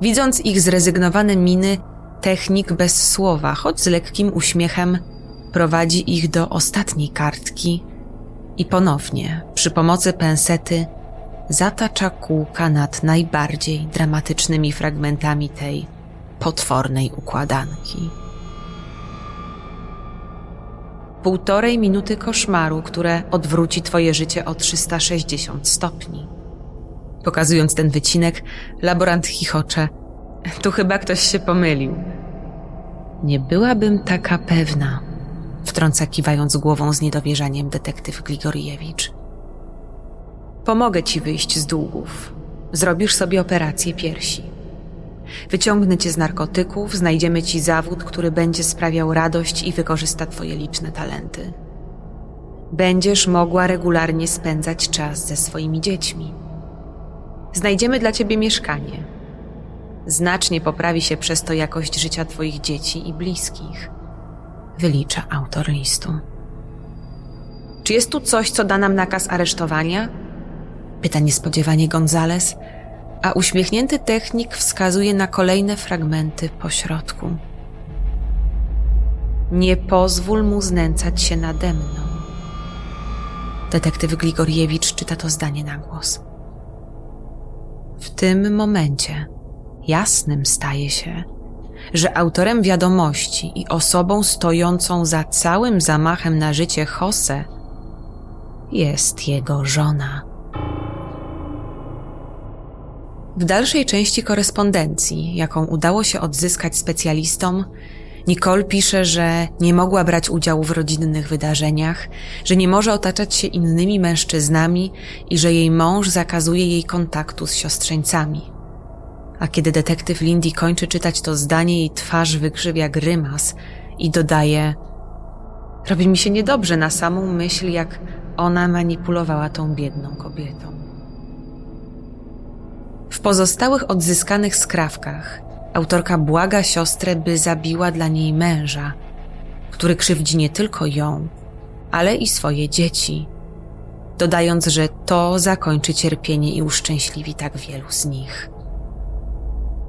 Widząc ich zrezygnowane miny, technik bez słowa, choć z lekkim uśmiechem, prowadzi ich do ostatniej kartki i ponownie, przy pomocy pensety, zatacza kółka nad najbardziej dramatycznymi fragmentami tej potwornej układanki. Półtorej minuty koszmaru, które odwróci Twoje życie o 360 stopni. Pokazując ten wycinek, laborant chichocze. Tu chyba ktoś się pomylił. Nie byłabym taka pewna, wtrąca kiwając głową z niedowierzaniem detektyw Grigoriewicz. Pomogę ci wyjść z długów. Zrobisz sobie operację piersi. Wyciągnę cię z narkotyków, znajdziemy ci zawód, który będzie sprawiał radość i wykorzysta twoje liczne talenty. Będziesz mogła regularnie spędzać czas ze swoimi dziećmi. Znajdziemy dla ciebie mieszkanie. Znacznie poprawi się przez to jakość życia twoich dzieci i bliskich. Wylicza autor listu. Czy jest tu coś, co da nam nakaz aresztowania? Pyta niespodziewanie Gonzales, a uśmiechnięty technik wskazuje na kolejne fragmenty po środku. Nie pozwól mu znęcać się nade mną. Detektyw Grigoriewicz czyta to zdanie na głos. W tym momencie jasnym staje się, że autorem wiadomości i osobą stojącą za całym zamachem na życie Jose jest jego żona. W dalszej części korespondencji, jaką udało się odzyskać specjalistom, Nicole pisze, że nie mogła brać udziału w rodzinnych wydarzeniach, że nie może otaczać się innymi mężczyznami i że jej mąż zakazuje jej kontaktu z siostrzeńcami. A kiedy detektyw Lindy kończy czytać to zdanie, jej twarz wykrzywia grymas i dodaje: Robi mi się niedobrze na samą myśl, jak ona manipulowała tą biedną kobietą. W pozostałych odzyskanych skrawkach autorka błaga siostrę, by zabiła dla niej męża, który krzywdzi nie tylko ją, ale i swoje dzieci, dodając, że to zakończy cierpienie i uszczęśliwi tak wielu z nich.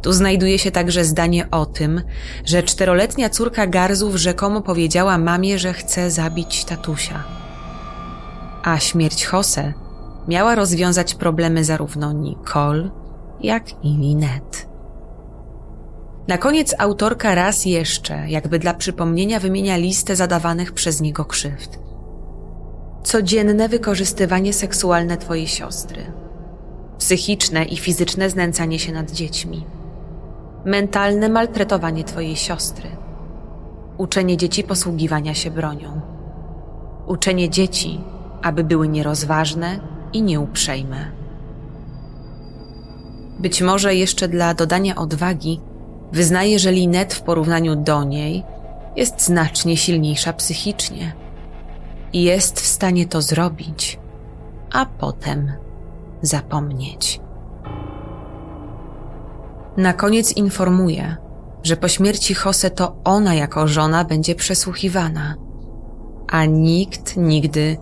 Tu znajduje się także zdanie o tym, że czteroletnia córka Garzów rzekomo powiedziała mamie, że chce zabić tatusia. A śmierć Jose miała rozwiązać problemy zarówno Nicole, jak i Linette. Na koniec autorka raz jeszcze, jakby dla przypomnienia, wymienia listę zadawanych przez niego krzywd. Codzienne wykorzystywanie seksualne twojej siostry. Psychiczne i fizyczne znęcanie się nad dziećmi. Mentalne maltretowanie twojej siostry. Uczenie dzieci posługiwania się bronią. Uczenie dzieci, aby były nierozważne i nieuprzejme. Być może jeszcze dla dodania odwagi wyznaje, że Linet w porównaniu do niej jest znacznie silniejsza psychicznie i jest w stanie to zrobić, a potem zapomnieć. Na koniec informuje, że po śmierci Jose to ona jako żona będzie przesłuchiwana, a nikt nigdy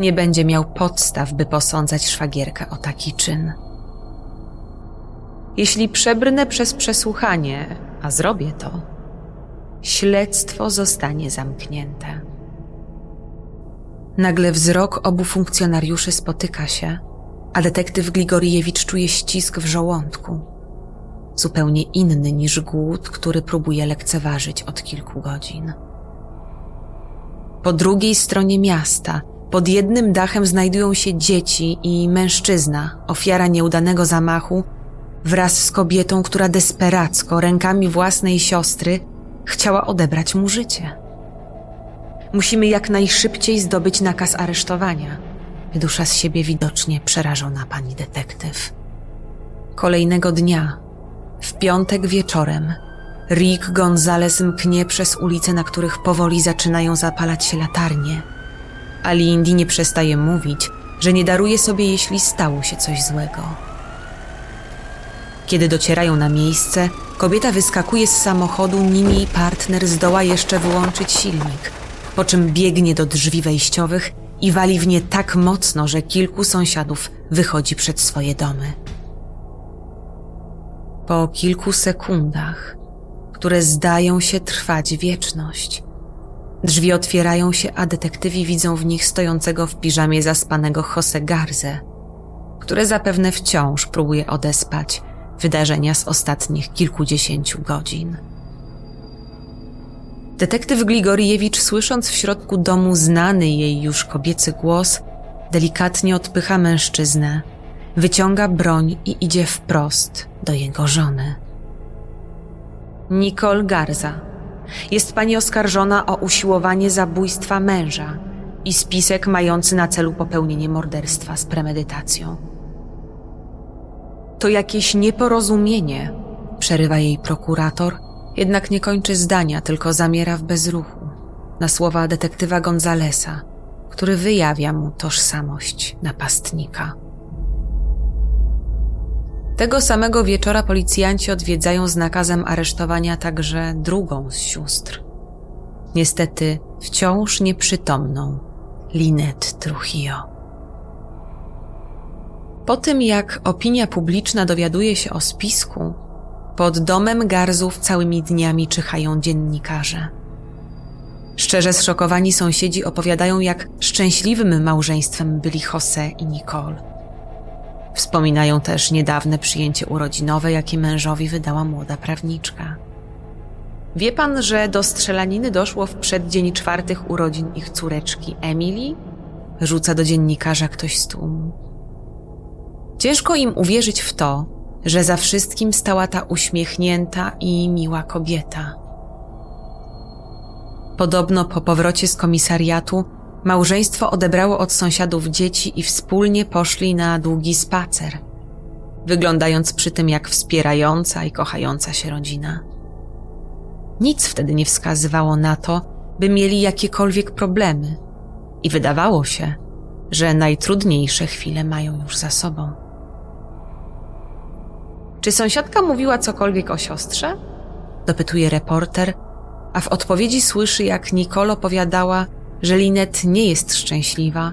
nie będzie miał podstaw, by posądzać szwagierkę o taki czyn. Jeśli przebrnę przez przesłuchanie, a zrobię to, śledztwo zostanie zamknięte. Nagle wzrok obu funkcjonariuszy spotyka się, a detektyw Gligoriewicz czuje ścisk w żołądku, zupełnie inny niż głód, który próbuje lekceważyć od kilku godzin. Po drugiej stronie miasta, pod jednym dachem znajdują się dzieci i mężczyzna, ofiara nieudanego zamachu, wraz z kobietą, która desperacko rękami własnej siostry chciała odebrać mu życie. Musimy jak najszybciej zdobyć nakaz aresztowania, wydusza z siebie widocznie przerażona pani detektyw. Kolejnego dnia, w piątek wieczorem, Rick Gonzales mknie przez ulice, na których powoli zaczynają zapalać się latarnie. A Lindy nie przestaje mówić, że nie daruje sobie, jeśli stało się coś złego. Kiedy docierają na miejsce, kobieta wyskakuje z samochodu, nim jej partner zdoła jeszcze wyłączyć silnik, po czym biegnie do drzwi wejściowych i wali w nie tak mocno, że kilku sąsiadów wychodzi przed swoje domy. Po kilku sekundach, które zdają się trwać wieczność, drzwi otwierają się, a detektywi widzą w nich stojącego w piżamie zaspanego Jose Garzę, które zapewne wciąż próbuje odespać wydarzenia z ostatnich kilkudziesięciu godzin. Detektyw Gligoriewicz, słysząc w środku domu znany jej już kobiecy głos, delikatnie odpycha mężczyznę, wyciąga broń i idzie wprost do jego żony. Nicole Garza. Jest pani oskarżona o usiłowanie zabójstwa męża i spisek mający na celu popełnienie morderstwa z premedytacją. To jakieś nieporozumienie, przerywa jej prokurator, jednak nie kończy zdania, tylko zamiera w bezruchu na słowa detektywa Gonzalesa, który wyjawia mu tożsamość napastnika. Tego samego wieczora policjanci odwiedzają z nakazem aresztowania także drugą z sióstr. Niestety wciąż nieprzytomną Linet Trujillo. Po tym jak opinia publiczna dowiaduje się o spisku, pod domem Garzów całymi dniami czyhają dziennikarze. Szczerze zszokowani sąsiedzi opowiadają, jak szczęśliwym małżeństwem byli Jose i Nicole. Wspominają też niedawne przyjęcie urodzinowe, jakie mężowi wydała młoda prawniczka. Wie pan, że do strzelaniny doszło w przeddzień czwartych urodzin ich córeczki Emily? Rzuca do dziennikarza ktoś z tłumu. Ciężko im uwierzyć w to, że za wszystkim stała ta uśmiechnięta i miła kobieta. Podobno po powrocie z komisariatu Małżeństwo odebrało od sąsiadów dzieci i wspólnie poszli na długi spacer, wyglądając przy tym jak wspierająca i kochająca się rodzina. Nic wtedy nie wskazywało na to, by mieli jakiekolwiek problemy, i wydawało się, że najtrudniejsze chwile mają już za sobą. Czy sąsiadka mówiła cokolwiek o siostrze? Dopytuje reporter, a w odpowiedzi słyszy, jak Nicole opowiadała, że Linet nie jest szczęśliwa,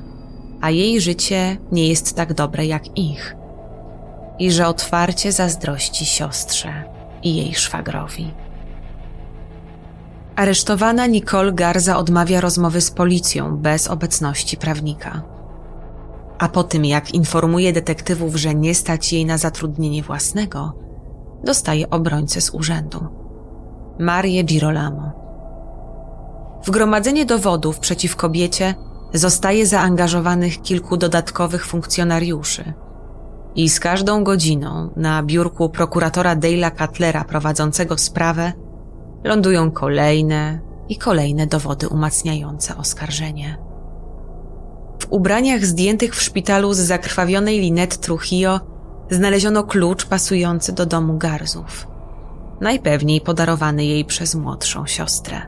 a jej życie nie jest tak dobre jak ich, i że otwarcie zazdrości siostrze i jej szwagrowi. Aresztowana Nicole Garza odmawia rozmowy z policją bez obecności prawnika. A po tym, jak informuje detektywów, że nie stać jej na zatrudnienie własnego, dostaje obrońcę z urzędu. Marię Girolamo w gromadzenie dowodów przeciw kobiecie zostaje zaangażowanych kilku dodatkowych funkcjonariuszy. I z każdą godziną na biurku prokuratora Dale'a Cutlera prowadzącego sprawę lądują kolejne i kolejne dowody umacniające oskarżenie. W ubraniach zdjętych w szpitalu z zakrwawionej Linet Trujillo znaleziono klucz pasujący do domu Garzów, najpewniej podarowany jej przez młodszą siostrę.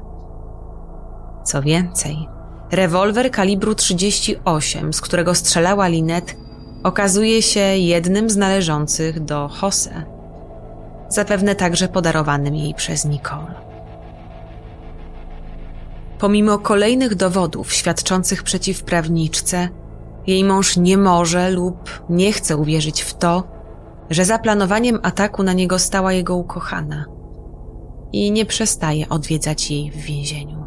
Co więcej, rewolwer kalibru 38, z którego strzelała Linet, okazuje się jednym z należących do Jose, zapewne także podarowanym jej przez Nicole. Pomimo kolejnych dowodów świadczących przeciw prawniczce, jej mąż nie może lub nie chce uwierzyć w to, że za planowaniem ataku na niego stała jego ukochana i nie przestaje odwiedzać jej w więzieniu.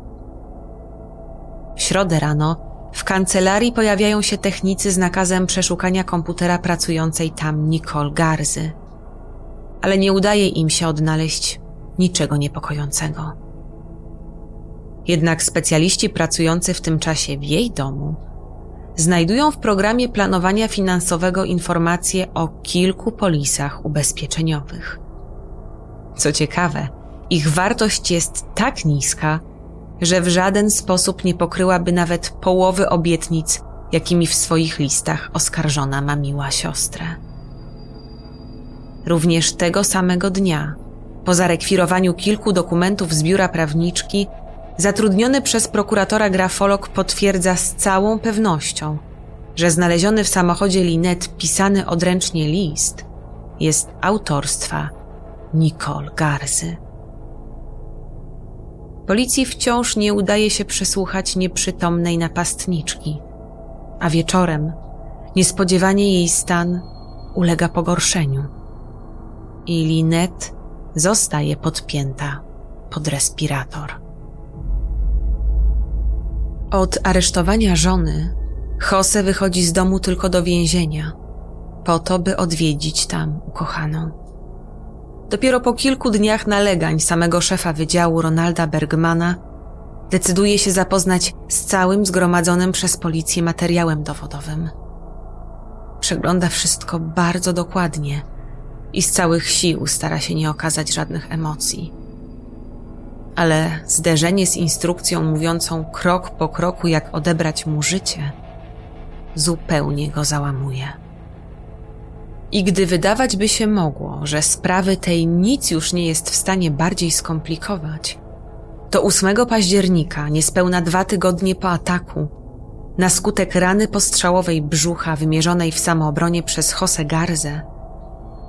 W środę rano w kancelarii pojawiają się technicy z nakazem przeszukania komputera pracującej tam Nicole Garzy. Ale nie udaje im się odnaleźć niczego niepokojącego. Jednak specjaliści pracujący w tym czasie w jej domu znajdują w programie planowania finansowego informacje o kilku polisach ubezpieczeniowych. Co ciekawe, ich wartość jest tak niska, że w żaden sposób nie pokryłaby nawet połowy obietnic, jakimi w swoich listach oskarżona mamiła siostrę. Również tego samego dnia, po zarekwirowaniu kilku dokumentów z biura prawniczki, zatrudniony przez prokuratora grafolog potwierdza z całą pewnością, że znaleziony w samochodzie Linet pisany odręcznie list jest autorstwa Nicole Garzy. Policji wciąż nie udaje się przesłuchać nieprzytomnej napastniczki, a wieczorem niespodziewanie jej stan ulega pogorszeniu. i Lynette zostaje podpięta pod respirator. Od aresztowania żony Jose wychodzi z domu tylko do więzienia, po to, by odwiedzić tam ukochaną. Dopiero po kilku dniach nalegań samego szefa wydziału Ronalda Bergmana decyduje się zapoznać z całym zgromadzonym przez policję materiałem dowodowym. Przegląda wszystko bardzo dokładnie i z całych sił stara się nie okazać żadnych emocji. Ale zderzenie z instrukcją mówiącą krok po kroku, jak odebrać mu życie, zupełnie go załamuje. I gdy wydawać by się mogło, że sprawy tej nic już nie jest w stanie bardziej skomplikować, to 8 października, niespełna dwa tygodnie po ataku, na skutek rany postrzałowej brzucha wymierzonej w samoobronie przez Jose Garzę,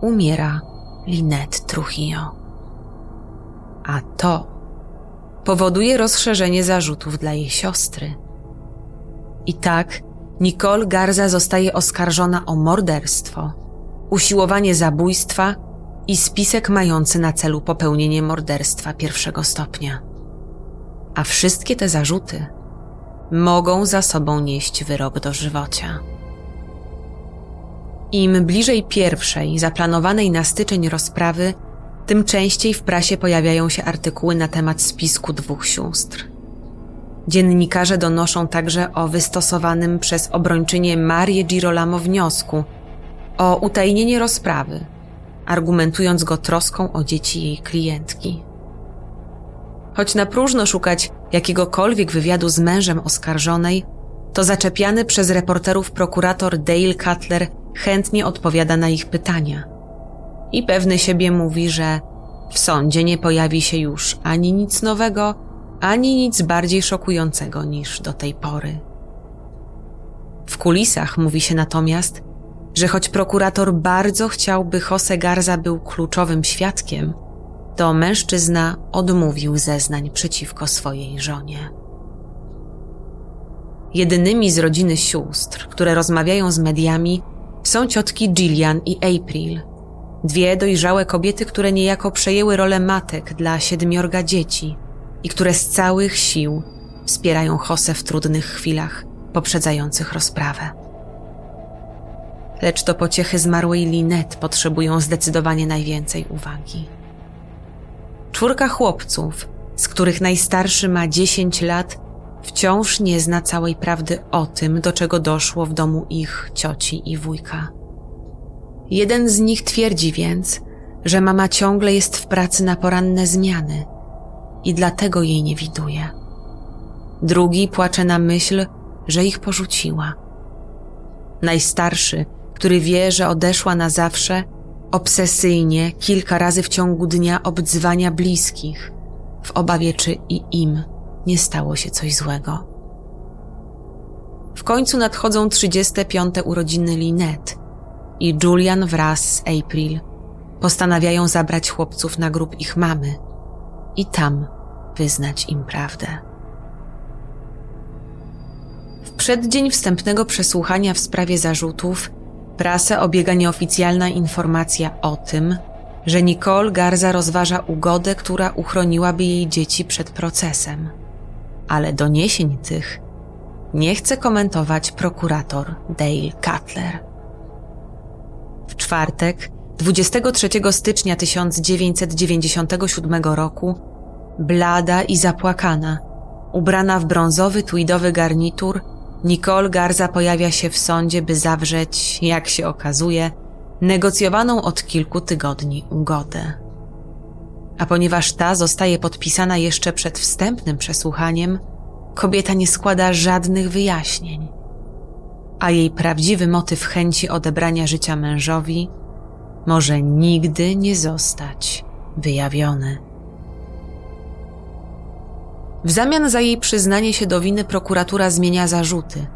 umiera Lynette Trujillo. A to powoduje rozszerzenie zarzutów dla jej siostry. I tak Nicole Garza zostaje oskarżona o morderstwo, usiłowanie zabójstwa i spisek mający na celu popełnienie morderstwa pierwszego stopnia. A wszystkie te zarzuty mogą za sobą nieść wyrok dożywocia. Im bliżej pierwszej, zaplanowanej na styczeń rozprawy, tym częściej w prasie pojawiają się artykuły na temat spisku dwóch sióstr. Dziennikarze donoszą także o wystosowanym przez obrończynię Marię Girolamo wniosku o utajnienie rozprawy, argumentując go troską o dzieci jej klientki. Choć na próżno szukać jakiegokolwiek wywiadu z mężem oskarżonej, to zaczepiany przez reporterów prokurator Dale Cutler chętnie odpowiada na ich pytania. I pewny siebie mówi, że w sądzie nie pojawi się już ani nic nowego, ani nic bardziej szokującego niż do tej pory. W kulisach mówi się natomiast, że choć prokurator bardzo chciałby Jose Garza był kluczowym świadkiem, to mężczyzna odmówił zeznań przeciwko swojej żonie. Jedynymi z rodziny sióstr, które rozmawiają z mediami, są ciotki Gillian i April, dwie dojrzałe kobiety, które niejako przejęły rolę matek dla siedmiorga dzieci i które z całych sił wspierają Jose w trudnych chwilach poprzedzających rozprawę. Lecz to pociechy zmarłej Linet potrzebują zdecydowanie najwięcej uwagi. Czwórka chłopców, z których najstarszy ma 10 lat, wciąż nie zna całej prawdy o tym, do czego doszło w domu ich cioci i wujka. Jeden z nich twierdzi więc, że mama ciągle jest w pracy na poranne zmiany i dlatego jej nie widuje. Drugi płacze na myśl, że ich porzuciła. Najstarszy, który wie, że odeszła na zawsze, obsesyjnie kilka razy w ciągu dnia obdzwania bliskich, w obawie, czy i im nie stało się coś złego. W końcu nadchodzą 35. urodziny Linet i Julian wraz z April postanawiają zabrać chłopców na grób ich mamy i tam wyznać im prawdę. W przeddzień wstępnego przesłuchania w sprawie zarzutów Prasę obiega nieoficjalna informacja o tym, że Nicole Garza rozważa ugodę, która uchroniłaby jej dzieci przed procesem. Ale doniesień tych nie chce komentować prokurator Dale Cutler. W czwartek, 23 stycznia 1997 roku, blada i zapłakana, ubrana w brązowy tweedowy garnitur, Nicole Garza pojawia się w sądzie, by zawrzeć, jak się okazuje, negocjowaną od kilku tygodni ugodę. A ponieważ ta zostaje podpisana jeszcze przed wstępnym przesłuchaniem, kobieta nie składa żadnych wyjaśnień, a jej prawdziwy motyw chęci odebrania życia mężowi może nigdy nie zostać wyjawiony. W zamian za jej przyznanie się do winy prokuratura zmienia zarzuty,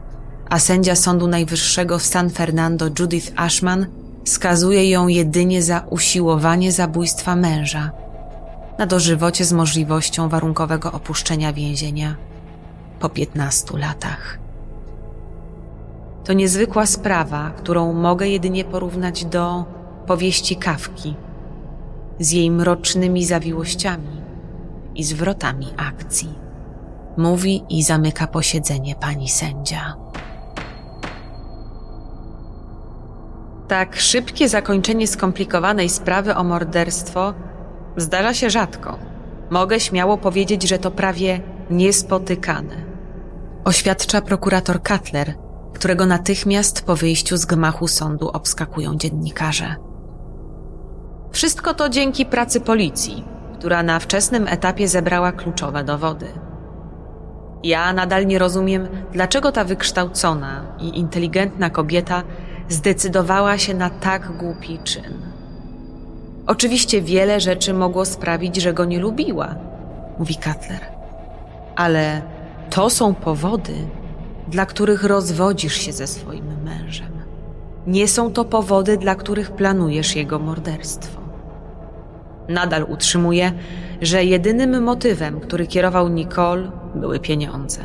a sędzia Sądu Najwyższego w San Fernando Judith Ashman skazuje ją jedynie za usiłowanie zabójstwa męża na dożywocie z możliwością warunkowego opuszczenia więzienia po 15 latach. To niezwykła sprawa, którą mogę jedynie porównać do powieści Kawki, z jej mrocznymi zawiłościami i zwrotami akcji. Mówi i zamyka posiedzenie pani sędzia. Tak szybkie zakończenie skomplikowanej sprawy o morderstwo zdarza się rzadko. Mogę śmiało powiedzieć, że to prawie niespotykane. Oświadcza prokurator Cutler, którego natychmiast po wyjściu z gmachu sądu obskakują dziennikarze. Wszystko to dzięki pracy policji, która na wczesnym etapie zebrała kluczowe dowody. Ja nadal nie rozumiem, dlaczego ta wykształcona i inteligentna kobieta zdecydowała się na tak głupi czyn. Oczywiście wiele rzeczy mogło sprawić, że go nie lubiła, mówi Cutler. Ale to są powody, dla których rozwodzisz się ze swoim mężem. Nie są to powody, dla których planujesz jego morderstwo. Nadal utrzymuje, że jedynym motywem, który kierował Nicole, były pieniądze.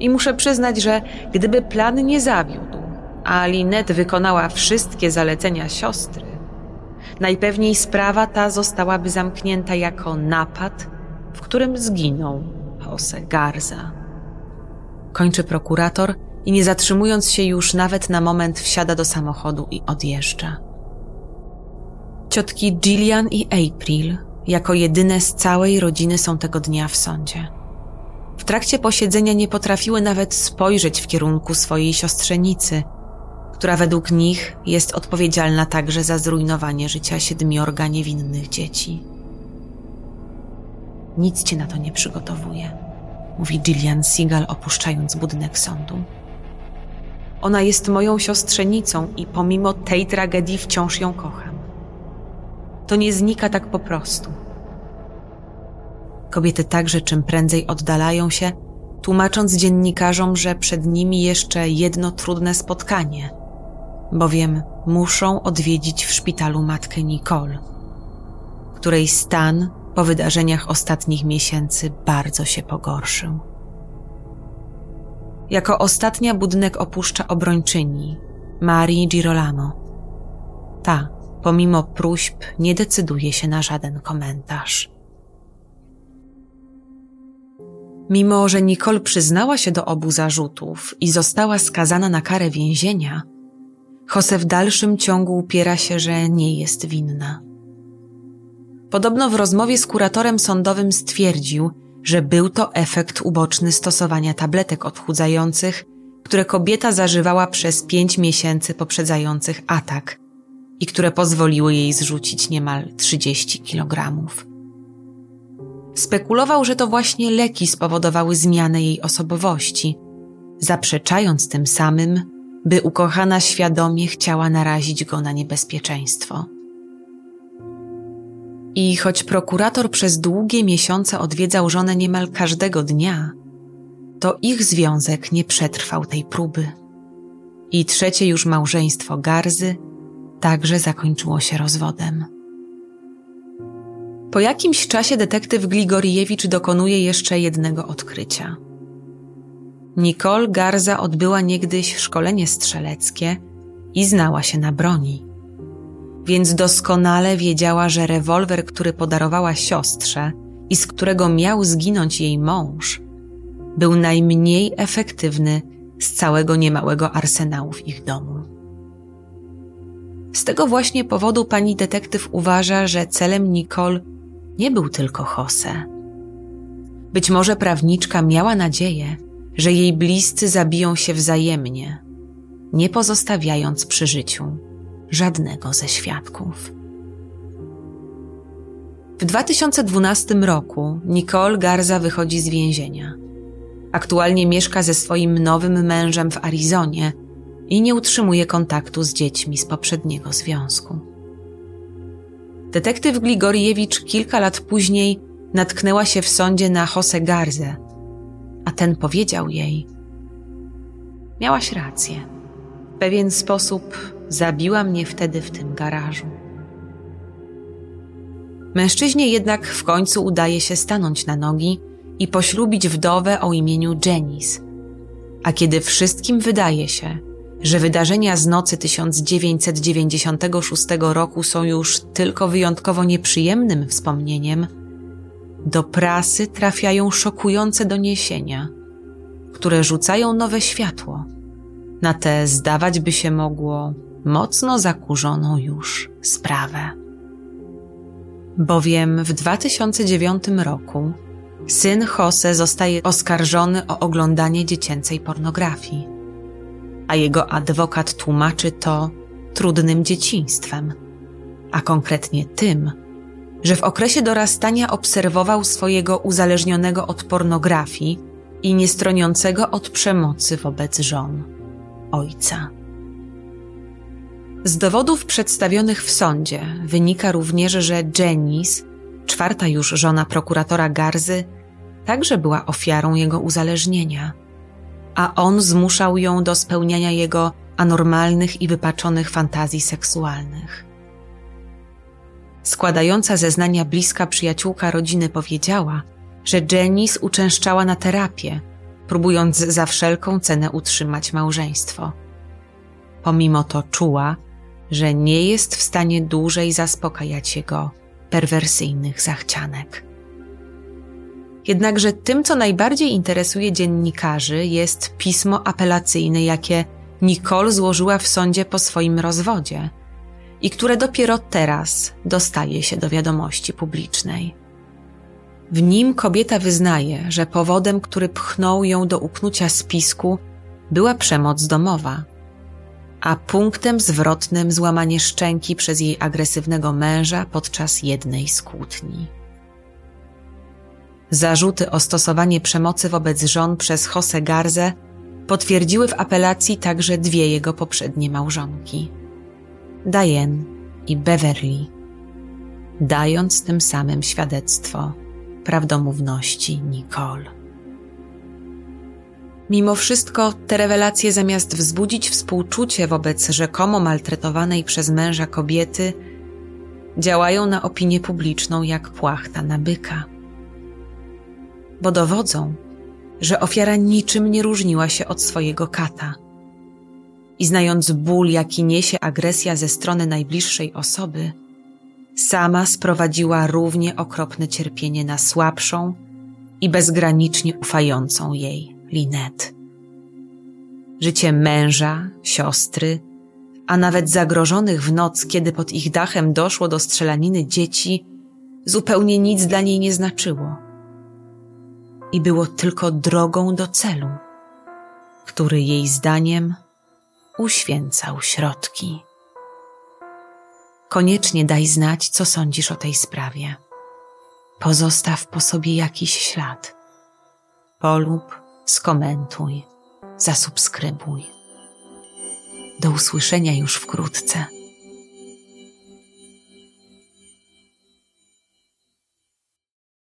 I muszę przyznać, że gdyby plan nie zawiódł, a Linette wykonała wszystkie zalecenia siostry, najpewniej sprawa ta zostałaby zamknięta jako napad, w którym zginął Jose Garza. Kończy prokurator i nie zatrzymując się już nawet na moment wsiada do samochodu i odjeżdża. Ciotki Gillian i April jako jedyne z całej rodziny są tego dnia w sądzie. W trakcie posiedzenia nie potrafiły nawet spojrzeć w kierunku swojej siostrzenicy, która według nich jest odpowiedzialna także za zrujnowanie życia siedmiorga niewinnych dzieci. Nic cię na to nie przygotowuje, mówi Gillian Seagal opuszczając budynek sądu. Ona jest moją siostrzenicą i pomimo tej tragedii wciąż ją kocham. To nie znika tak po prostu. Kobiety także czym prędzej oddalają się, tłumacząc dziennikarzom, że przed nimi jeszcze jedno trudne spotkanie, bowiem muszą odwiedzić w szpitalu matkę Nicole, której stan po wydarzeniach ostatnich miesięcy bardzo się pogorszył. Jako ostatnia budynek opuszcza obrończyni Marii Girolamo. Ta, pomimo próśb, nie decyduje się na żaden komentarz. Mimo, że Nicole przyznała się do obu zarzutów i została skazana na karę więzienia, Jose w dalszym ciągu upiera się, że nie jest winna. Podobno w rozmowie z kuratorem sądowym stwierdził, że był to efekt uboczny stosowania tabletek odchudzających, które kobieta zażywała przez pięć miesięcy poprzedzających atak i które pozwoliły jej zrzucić niemal 30 kilogramów. Spekulował, że to właśnie leki spowodowały zmianę jej osobowości, zaprzeczając tym samym, by ukochana świadomie chciała narazić go na niebezpieczeństwo. I choć prokurator przez długie miesiące odwiedzał żonę niemal każdego dnia, to ich związek nie przetrwał tej próby. I trzecie już małżeństwo Garzy także zakończyło się rozwodem. Po jakimś czasie detektyw Gligoriewicz dokonuje jeszcze jednego odkrycia. Nicole Garza odbyła niegdyś szkolenie strzeleckie i znała się na broni. Więc doskonale wiedziała, że rewolwer, który podarowała siostrze i z którego miał zginąć jej mąż, był najmniej efektywny z całego niemałego arsenału w ich domu. Z tego właśnie powodu pani detektyw uważa, że celem Nicole nie był tylko Jose. Być może prawniczka miała nadzieję, że jej bliscy zabiją się wzajemnie, nie pozostawiając przy życiu żadnego ze świadków. W 2012 roku Nicole Garza wychodzi z więzienia. Aktualnie mieszka ze swoim nowym mężem w Arizonie i nie utrzymuje kontaktu z dziećmi z poprzedniego związku. Detektyw Gligoriewicz kilka lat później natknęła się w sądzie na Jose Garzę, a ten powiedział jej: Miałaś rację. W pewien sposób zabiła mnie wtedy w tym garażu. Mężczyźnie jednak w końcu udaje się stanąć na nogi i poślubić wdowę o imieniu Jenice. A kiedy wszystkim wydaje się, że wydarzenia z nocy 1996 roku są już tylko wyjątkowo nieprzyjemnym wspomnieniem, do prasy trafiają szokujące doniesienia, które rzucają nowe światło na tę, zdawać by się mogło, mocno zakurzoną już sprawę. Bowiem w 2009 roku syn Jose zostaje oskarżony o oglądanie dziecięcej pornografii, a jego adwokat tłumaczy to trudnym dzieciństwem, a konkretnie tym, że w okresie dorastania obserwował swojego uzależnionego od pornografii i niestroniącego od przemocy wobec żon ojca. Z dowodów przedstawionych w sądzie wynika również, że Janice, czwarta już żona prokuratora Garzy, także była ofiarą jego uzależnienia, a on zmuszał ją do spełniania jego anormalnych i wypaczonych fantazji seksualnych. Składająca zeznania bliska przyjaciółka rodziny powiedziała, że Janice uczęszczała na terapię, próbując za wszelką cenę utrzymać małżeństwo. Pomimo to czuła, że nie jest w stanie dłużej zaspokajać jego perwersyjnych zachcianek. Jednakże tym, co najbardziej interesuje dziennikarzy, jest pismo apelacyjne, jakie Nicole złożyła w sądzie po swoim rozwodzie i które dopiero teraz dostaje się do wiadomości publicznej. W nim kobieta wyznaje, że powodem, który pchnął ją do uknucia spisku, była przemoc domowa, a punktem zwrotnym złamanie szczęki przez jej agresywnego męża podczas jednej z kłótni. Zarzuty o stosowanie przemocy wobec żon przez Jose Garzę potwierdziły w apelacji także dwie jego poprzednie małżonki Diane i Beverly, dając tym samym świadectwo prawdomówności Nicole. Mimo wszystko te rewelacje zamiast wzbudzić współczucie wobec rzekomo maltretowanej przez męża kobiety, działają na opinię publiczną jak płachta na byka. Bo dowodzą, że ofiara niczym nie różniła się od swojego kata. I znając ból, jaki niesie agresja ze strony najbliższej osoby, sama sprowadziła równie okropne cierpienie na słabszą i bezgranicznie ufającą jej Linet. Życie męża, siostry, a nawet zagrożonych w noc, kiedy pod ich dachem doszło do strzelaniny dzieci, zupełnie nic dla niej nie znaczyło. I było tylko drogą do celu, który jej zdaniem uświęcał środki. Koniecznie daj znać, co sądzisz o tej sprawie. Pozostaw po sobie jakiś ślad. Polub, skomentuj, zasubskrybuj. Do usłyszenia już wkrótce.